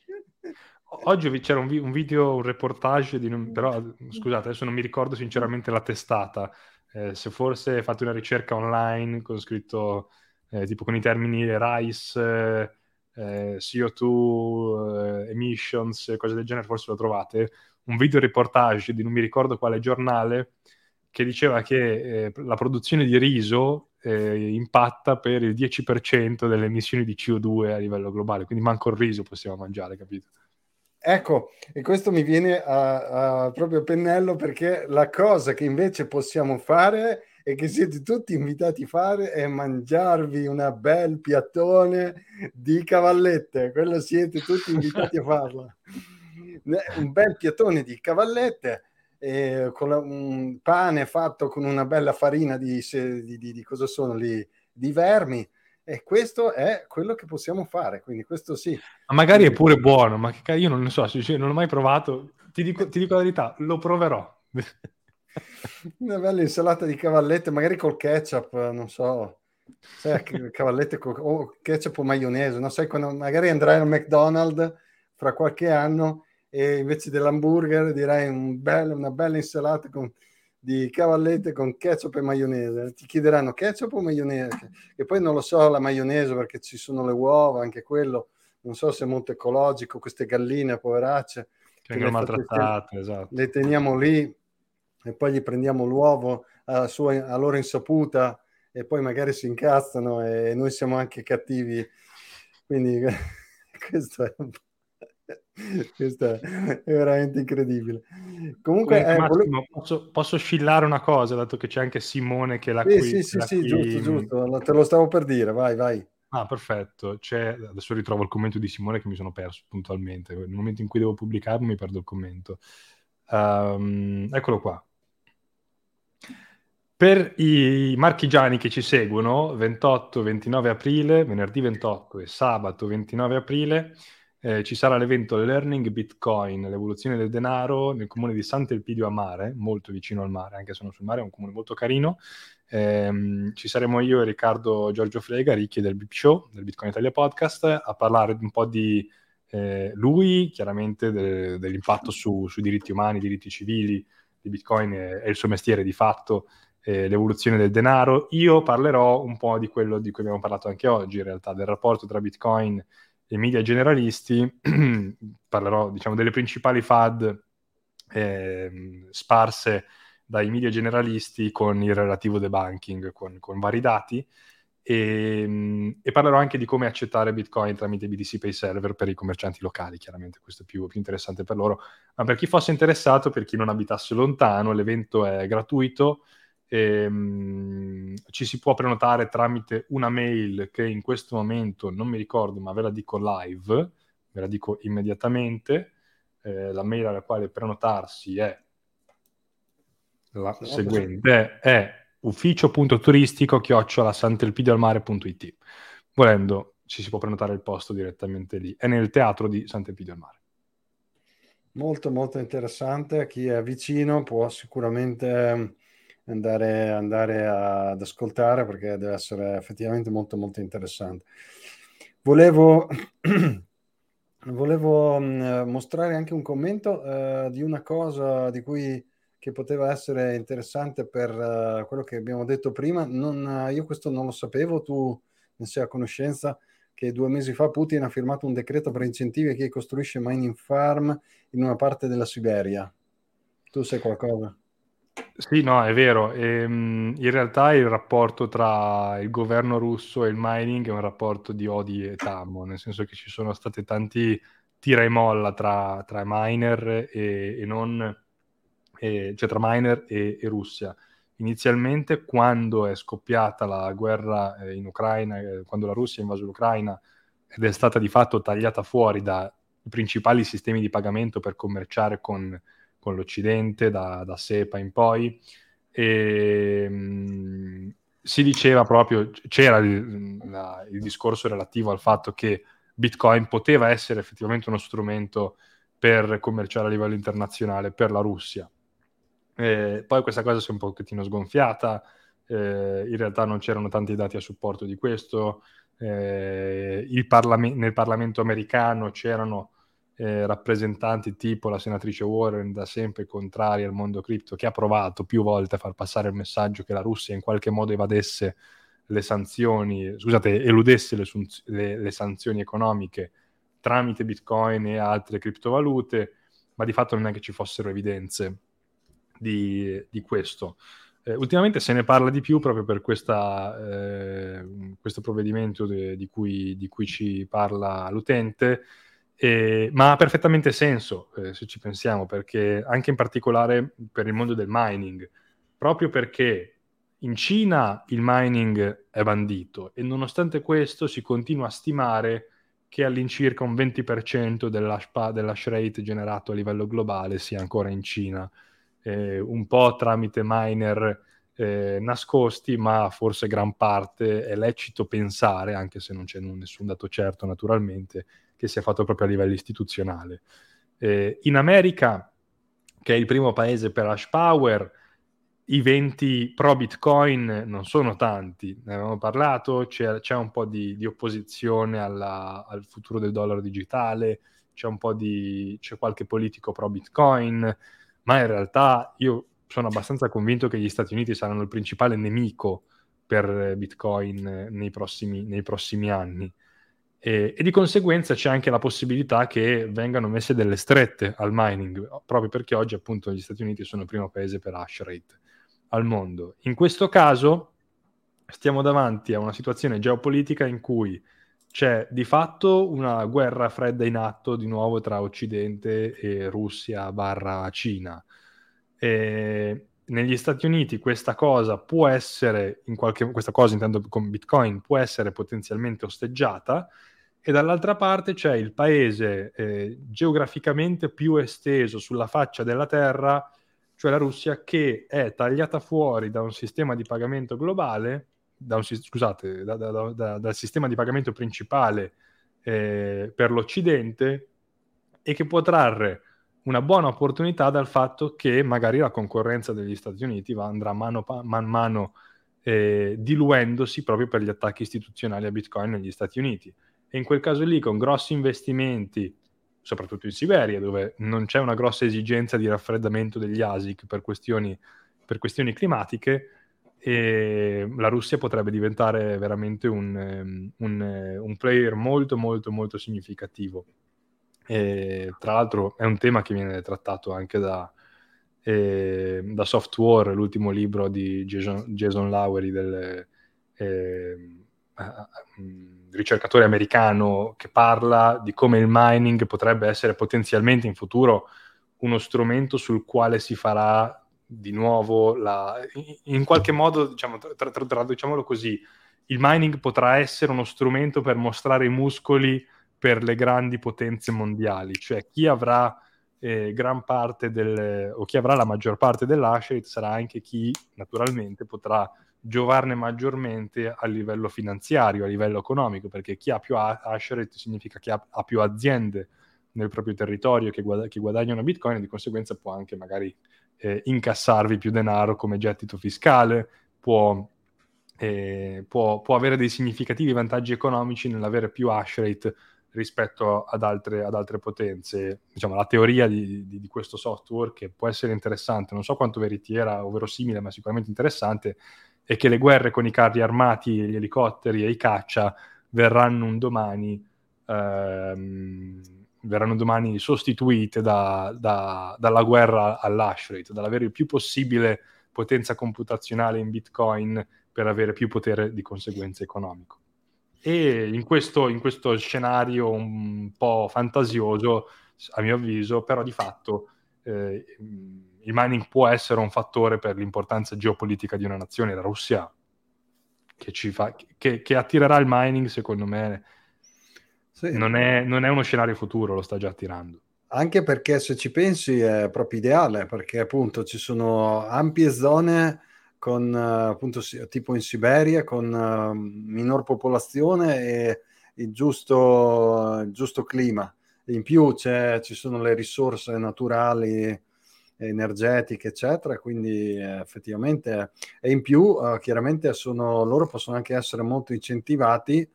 Oggi c'era un, vi- un, video, un reportage, di, però scusate, adesso non mi ricordo sinceramente la testata. Eh, se forse fate una ricerca online con scritto eh, tipo con i termini RICE, eh, CO2, eh, emissions, cose del genere, forse lo trovate. Un video reportage di non mi ricordo quale giornale che diceva che eh, la produzione di riso eh, impatta per il 10% delle emissioni di CO2 a livello globale, quindi manco il riso possiamo mangiare, capito? Ecco, e questo mi viene a, a proprio pennello perché la cosa che invece possiamo fare e che siete tutti invitati a fare è mangiarvi una bel piattone di cavallette. Quello siete tutti invitati a farlo. Un bel piattone di cavallette eh, con la, un pane fatto con una bella farina di, di, di, di cosa sono lì, di vermi e questo è quello che possiamo fare, quindi questo sì. Ma magari è pure buono, ma che io non lo so, cioè, non l'ho mai provato. Ti dico, ti dico la verità, lo proverò. Una bella insalata di cavallette, magari col ketchup, non so. Sai, cavallette con, o ketchup o maionese, non sai quando magari andrai al McDonald's fra qualche anno e invece dell'hamburger direi un bel, una bella insalata con di cavallette con ketchup e maionese. Ti chiederanno ketchup o maionese? E poi non lo so la maionese perché ci sono le uova, anche quello. Non so se è molto ecologico, queste galline poveracce. Che vengono maltrattate, esatto. Le teniamo lì e poi gli prendiamo l'uovo a, sua, a loro insaputa e poi magari si incazzano e noi siamo anche cattivi. Quindi questo è un po' Questo è veramente incredibile. Comunque, eh, Massimo, volevo... posso, posso, oscillare una cosa, dato che c'è anche Simone che la sì, qui. Sì, sì, sì, qui... giusto, giusto. Te lo stavo per dire, vai, vai. Ah, perfetto. C'è... Adesso ritrovo il commento di Simone che mi sono perso puntualmente. Nel momento in cui devo pubblicarlo mi perdo il commento. Um, eccolo qua. Per i marchigiani che ci seguono, 28-29 aprile, venerdì 28 e sabato 29 aprile, eh, ci sarà l'evento Learning Bitcoin, l'evoluzione del denaro nel comune di Sant'Elpidio a Mare, molto vicino al mare, anche se non sul mare, è un comune molto carino. Eh, ci saremo io e Riccardo Giorgio Frega, ricchi del BIP Show, del Bitcoin Italia Podcast, a parlare un po' di eh, lui, chiaramente de- dell'impatto su, sui diritti umani, diritti civili di Bitcoin, è, è il suo mestiere di fatto, eh, l'evoluzione del denaro. Io parlerò un po' di quello di cui abbiamo parlato anche oggi, in realtà, del rapporto tra Bitcoin e i media generalisti, parlerò diciamo delle principali FAD eh, sparse dai media generalisti con il relativo debunking, con, con vari dati, e, e, parlerò anche di come accettare Bitcoin tramite BTC Pay Server per i commercianti locali, chiaramente questo è più, più interessante per loro, ma per chi fosse interessato, per chi non abitasse lontano, l'evento è gratuito, Ehm, ci si può prenotare tramite una mail che in questo momento non mi ricordo, ma ve la dico live, ve la dico immediatamente. Eh, la mail alla quale prenotarsi è la sì, seguente: è ufficio.turistico chiocciola sant'elpidio Volendo ci si può prenotare il posto direttamente lì. È nel teatro di Sant'Elpidio al Mare. Molto molto interessante. Chi è vicino può sicuramente andare, andare a, ad ascoltare perché deve essere effettivamente molto molto interessante. Volevo, volevo mh, mostrare anche un commento uh, di una cosa di cui che poteva essere interessante per uh, quello che abbiamo detto prima. Non, uh, io questo non lo sapevo, tu ne sei a conoscenza che due mesi fa Putin ha firmato un decreto per incentivi a chi costruisce mining farm in una parte della Siberia. Tu sai qualcosa? Sì, no, è vero. Ehm, in realtà il rapporto tra il governo russo e il mining è un rapporto di odi e tammo, nel senso che ci sono stati tanti tira e molla tra, tra miner e, e non, e, cioè tra miner e, e, Russia. Inizialmente, quando è scoppiata la guerra eh, in Ucraina, eh, quando la Russia ha invaso l'Ucraina ed è stata di fatto tagliata fuori dai principali sistemi di pagamento per commerciare con con l'Occidente, da, da SEPA in poi, e mh, mm, si diceva proprio, c'era il, la, il, discorso relativo al fatto che Bitcoin poteva essere effettivamente uno strumento per commerciare a livello internazionale per la Russia. Eh, poi questa cosa si è un pochettino sgonfiata, eh, in realtà non c'erano tanti dati a supporto di questo, eh, parlame- nel Parlamento americano c'erano eh, rappresentanti tipo la senatrice Warren, da sempre contraria al mondo cripto, che ha provato più volte a far passare il messaggio che la Russia in qualche modo evadesse le sanzioni, scusate, eludesse le, le, le sanzioni economiche tramite Bitcoin e altre criptovalute, ma di fatto non è che ci fossero evidenze di, di questo. Eh, ultimamente se ne parla di più proprio per questa, eh, questo provvedimento de, di, cui, di, cui, ci parla l'utente, eh, ma ha perfettamente senso eh, se ci pensiamo, perché anche in particolare per il mondo del mining, proprio perché in Cina il mining è bandito e nonostante questo si continua a stimare che all'incirca un 20% dell'hash, dell'hash rate generato a livello globale sia ancora in Cina, eh, un po' tramite miner eh, nascosti, ma forse gran parte è lecito pensare, anche se non c'è nessun dato certo naturalmente, che sia fatto proprio a livello istituzionale. Eh, in America, che è il primo paese per hash power, i venti pro Bitcoin non sono tanti, ne avevamo parlato, c'è, c'è un po' di, di opposizione alla, al futuro del dollaro digitale, c'è un po' di, c'è qualche politico pro Bitcoin, ma in realtà io sono abbastanza convinto che gli Stati Uniti saranno il principale nemico per Bitcoin nei prossimi, nei prossimi anni. E, e, di conseguenza c'è anche la possibilità che vengano messe delle strette al mining, proprio perché oggi appunto gli Stati Uniti sono il primo paese per hash rate al mondo. In questo caso stiamo davanti a una situazione geopolitica in cui c'è di fatto una guerra fredda in atto di nuovo tra Occidente e Russia barra Cina. E negli Stati Uniti questa cosa può essere, in qualche, questa cosa intendo con Bitcoin, può essere potenzialmente osteggiata e dall'altra parte c'è il paese eh, geograficamente più esteso sulla faccia della Terra, cioè la Russia, che è tagliata fuori da un sistema di pagamento globale, da un, scusate, da, da, da, dal sistema di pagamento principale eh, per l'Occidente e che può trarre una buona opportunità dal fatto che magari la concorrenza degli Stati Uniti va, andrà mano, man mano eh, diluendosi proprio per gli attacchi istituzionali a Bitcoin negli Stati Uniti e in quel caso lì con grossi investimenti, soprattutto in Siberia, dove non c'è una grossa esigenza di raffreddamento degli ASIC per questioni, per questioni climatiche, la Russia potrebbe diventare veramente un, ehm, un, un player molto molto molto significativo. E, tra l'altro è un tema che viene trattato anche da, eh, da Software, l'ultimo libro di Jason, Jason Lowery del, eh, ricercatore americano che parla di come il mining potrebbe essere potenzialmente in futuro uno strumento sul quale si farà di nuovo la, in qualche modo, diciamo, tra, tra, traduciamolo così, il mining potrà essere uno strumento per mostrare i muscoli per le grandi potenze mondiali, cioè chi avrà eh, gran parte del, o chi avrà la maggior parte dell'hash rate sarà anche chi naturalmente potrà giovarne maggiormente a livello finanziario, a livello economico, perché chi ha più rate significa che ha, ha più aziende nel proprio territorio che, guad- che, guadagnano bitcoin e di conseguenza può anche magari eh, incassarvi più denaro come gettito fiscale, può, eh, può, può, avere dei significativi vantaggi economici nell'avere più hash rispetto ad altre, ad altre potenze. Diciamo, la teoria di, di, di, questo software, che può essere interessante, non so quanto veritiera o verosimile, ma sicuramente interessante, è che le guerre con i carri armati, gli elicotteri e i caccia verranno un domani, ehm, verranno domani sostituite da, da, dalla guerra all'hash rate, dall'avere il più possibile potenza computazionale in Bitcoin per avere più potere di conseguenza economico. E in questo, in questo scenario un po' fantasioso, a mio avviso, però di fatto eh, il mining può essere un fattore per l'importanza geopolitica di una nazione, la Russia, che, fa, che, che attirerà il mining, secondo me, sì. non, è, non è uno scenario futuro, lo sta già attirando. Anche perché se ci pensi è proprio ideale, perché appunto ci sono ampie zone con appunto tipo in Siberia con uh, minor popolazione e il giusto, il giusto clima. In più ci sono le risorse naturali, energetiche, eccetera, quindi eh, effettivamente e in più uh, chiaramente sono, loro possono anche essere molto incentivati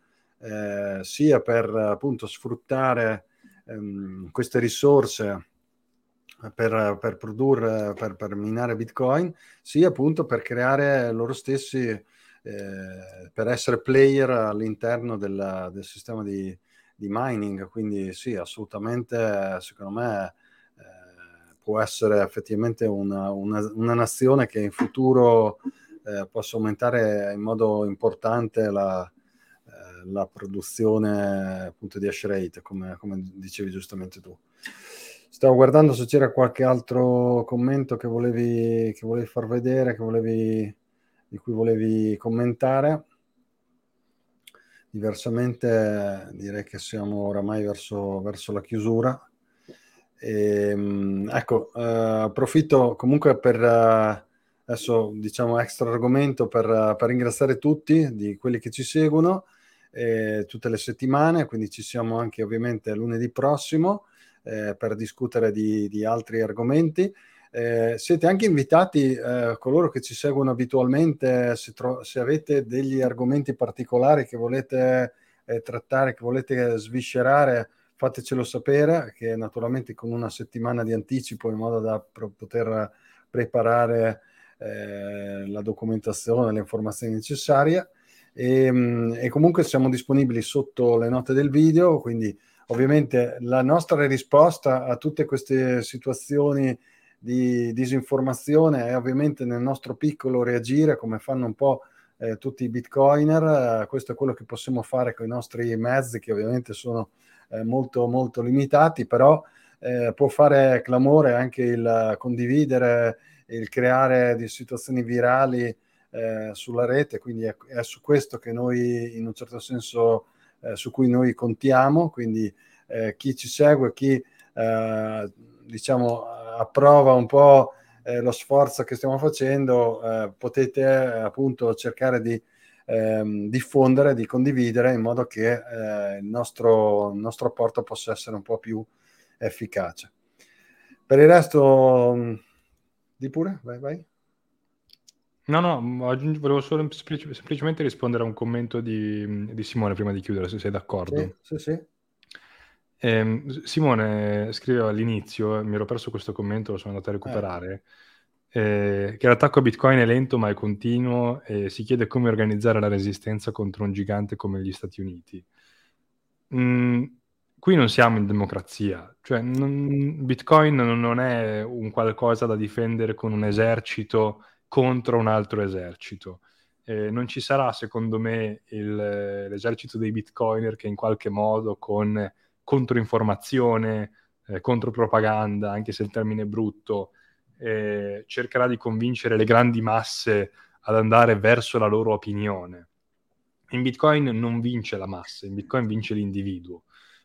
eh, sia per appunto sfruttare ehm, queste risorse per, per produrre, per, per, minare Bitcoin, sia appunto per creare loro stessi, eh, per essere player all'interno del, del sistema di, di, mining. Quindi sì, assolutamente, secondo me eh, può essere effettivamente una, una, una, nazione che in futuro eh, possa aumentare in modo importante la, eh, la produzione appunto di hash rate, come, come dicevi giustamente tu. Stavo guardando se c'era qualche altro commento che volevi, che volevi far vedere, volevi, di cui volevi commentare. Diversamente direi che siamo oramai verso, verso la chiusura. Ehm, ecco, eh, approfitto comunque per eh, adesso diciamo extra argomento per, per, ringraziare tutti di quelli che ci seguono eh, tutte le settimane, quindi ci siamo anche ovviamente lunedì prossimo eh, per discutere di, di, altri argomenti. Eh, siete anche invitati, eh, coloro che ci seguono abitualmente, se, tro- se, avete degli argomenti particolari che volete eh, trattare, che volete sviscerare, fatecelo sapere, che naturalmente con una settimana di anticipo in modo da pro- poter preparare eh, la documentazione, le informazioni necessarie. E, ehm, e, comunque siamo disponibili sotto le note del video, quindi ovviamente la nostra risposta a tutte queste situazioni di disinformazione è ovviamente nel nostro piccolo reagire come fanno un po' eh, tutti i bitcoiner, questo è quello che possiamo fare con i nostri mezzi che ovviamente sono eh, molto molto limitati, però eh, può fare clamore anche il condividere, il creare di situazioni virali eh, sulla rete, quindi è, è, su questo che noi in un certo senso eh, su cui noi contiamo, quindi eh, chi ci segue, chi eh, diciamo approva un po' lo sforzo che stiamo facendo, potete appunto cercare di ehm, diffondere, di condividere in modo che il nostro, il nostro apporto possa essere un po' più efficace. Per il resto, di pure, vai, vai. No, no, aggiung- volevo solo semplic- semplicemente rispondere a un commento di, di Simone prima di chiudere, se sei d'accordo. Sì, sì, sì. Eh, Simone scriveva all'inizio, mi ero perso questo commento, lo sono andato a recuperare, eh. Eh, che l'attacco a Bitcoin è lento ma è continuo e si chiede come organizzare la resistenza contro un gigante come gli Stati Uniti. Mm, qui non siamo in democrazia, cioè non, Bitcoin non è un qualcosa da difendere con un esercito contro un altro esercito. Eh, non ci sarà, secondo me, il, l'esercito dei bitcoiner che in qualche modo con controinformazione, eh, contropropaganda, anche se il termine è brutto, eh, cercherà di convincere le grandi masse ad andare verso la loro opinione. In Bitcoin non vince la massa, in Bitcoin vince l'individuo.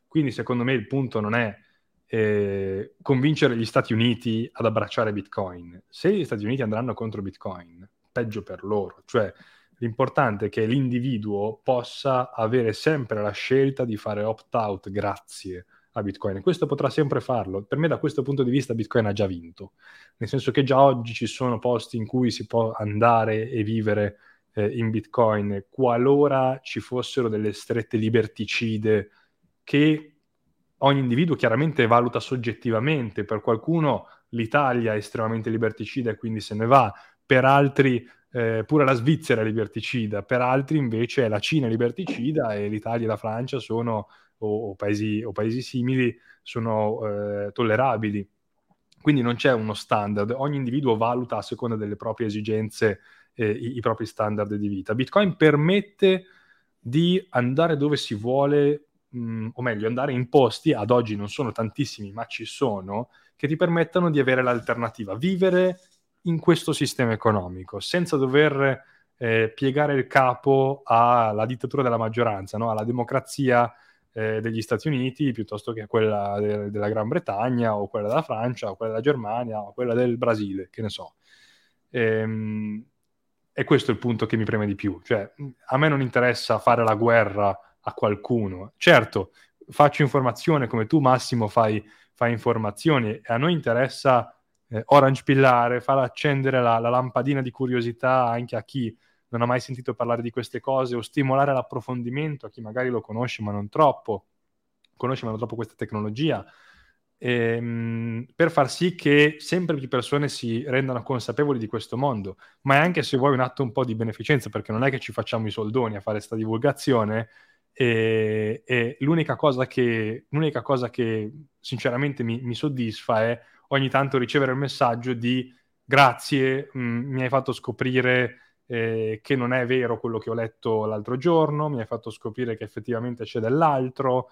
Quindi secondo me il punto non è eh, convincere gli Stati Uniti ad abbracciare Bitcoin. Se gli Stati Uniti andranno contro Bitcoin, peggio per loro. Cioè, l'importante è che l'individuo possa avere sempre la scelta di fare opt-out grazie a Bitcoin. Questo potrà sempre farlo. Per me da questo punto di vista Bitcoin ha già vinto, nel senso che già oggi ci sono posti in cui si può andare e vivere eh, in Bitcoin qualora ci fossero delle strette liberticide che ogni individuo chiaramente valuta soggettivamente. Per qualcuno l'Italia è estremamente liberticida e quindi se ne va, per altri eh, pure la Svizzera è liberticida, per altri invece è la Cina liberticida e l'Italia e la Francia sono, o, o, paesi, o paesi, simili, sono eh, tollerabili. Quindi non c'è uno standard, ogni individuo valuta a seconda delle proprie esigenze eh, i, i, propri standard di vita. Bitcoin permette di andare dove si vuole, mh, o meglio, andare in posti, ad oggi non sono tantissimi, ma ci sono, che ti permettono di avere l'alternativa, vivere in questo sistema economico, senza dover eh, piegare il capo alla dittatura della maggioranza, no? alla democrazia eh, degli Stati Uniti piuttosto che quella de- della Gran Bretagna o quella della Francia o quella della Germania o quella del Brasile, che ne so. Ehm, e questo è il punto che mi preme di più. Cioè, a me non interessa fare la guerra a qualcuno. Certo, faccio informazione come tu, Massimo, fai, fai informazioni e a noi interessa eh, orange pillare, far accendere la, la, lampadina di curiosità anche a chi non ha mai sentito parlare di queste cose o stimolare l'approfondimento a chi magari lo conosce ma non troppo, conosce ma non troppo questa tecnologia, ehm, per far sì che sempre più persone si rendano consapevoli di questo mondo, ma è anche se vuoi un atto un po' di beneficenza perché non è che ci facciamo i soldoni a fare questa divulgazione, e, e l'unica, cosa che, l'unica cosa che sinceramente mi, mi soddisfa è ogni tanto ricevere il messaggio di grazie, mh, mm, mi hai fatto scoprire eh, che non è vero quello che ho letto l'altro giorno, mi hai fatto scoprire che effettivamente c'è dell'altro.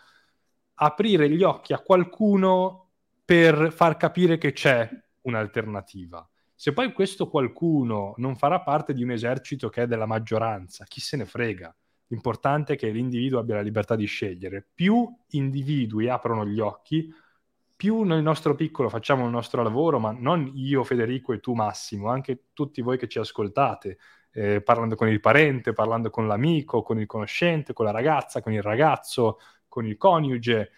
Aprire gli occhi a qualcuno per far capire che c'è un'alternativa. Se poi questo qualcuno non farà parte di un esercito che è della maggioranza, chi se ne frega? L'importante è che l'individuo abbia la libertà di scegliere. Più individui aprono gli occhi, più nel nostro piccolo facciamo il nostro lavoro, ma non io, Federico e tu, Massimo, anche tutti voi che ci ascoltate, eh, parlando con il parente, parlando con l'amico, con il conoscente, con la ragazza, con il ragazzo, con il coniuge,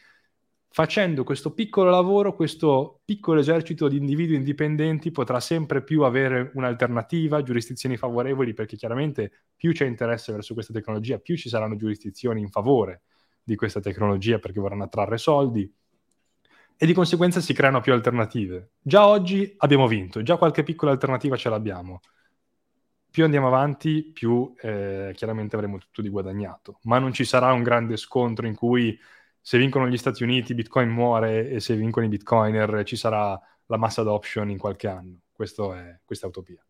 facendo questo piccolo lavoro, questo piccolo esercito di individui indipendenti potrà sempre più avere un'alternativa, giurisdizioni favorevoli, perché chiaramente più c'è interesse verso questa tecnologia, più ci saranno giurisdizioni in favore di questa tecnologia perché vorranno attrarre soldi, e di conseguenza si creano più alternative. Già oggi abbiamo vinto, già qualche piccola alternativa ce l'abbiamo. Più andiamo avanti, più eh, chiaramente avremo tutto di guadagnato. Ma non ci sarà un grande scontro in cui se vincono gli Stati Uniti Bitcoin muore e se vincono i Bitcoiner ci sarà la mass adoption in qualche anno. Questo è, questa è utopia.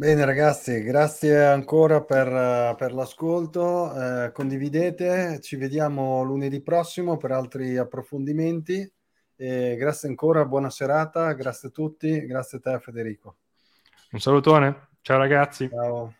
Bene ragazzi, grazie ancora per, per l'ascolto, eh, condividete, ci vediamo lunedì prossimo per altri approfondimenti. E grazie ancora, buona serata, grazie a tutti, grazie a te Federico. Un salutone, ciao ragazzi. Ciao.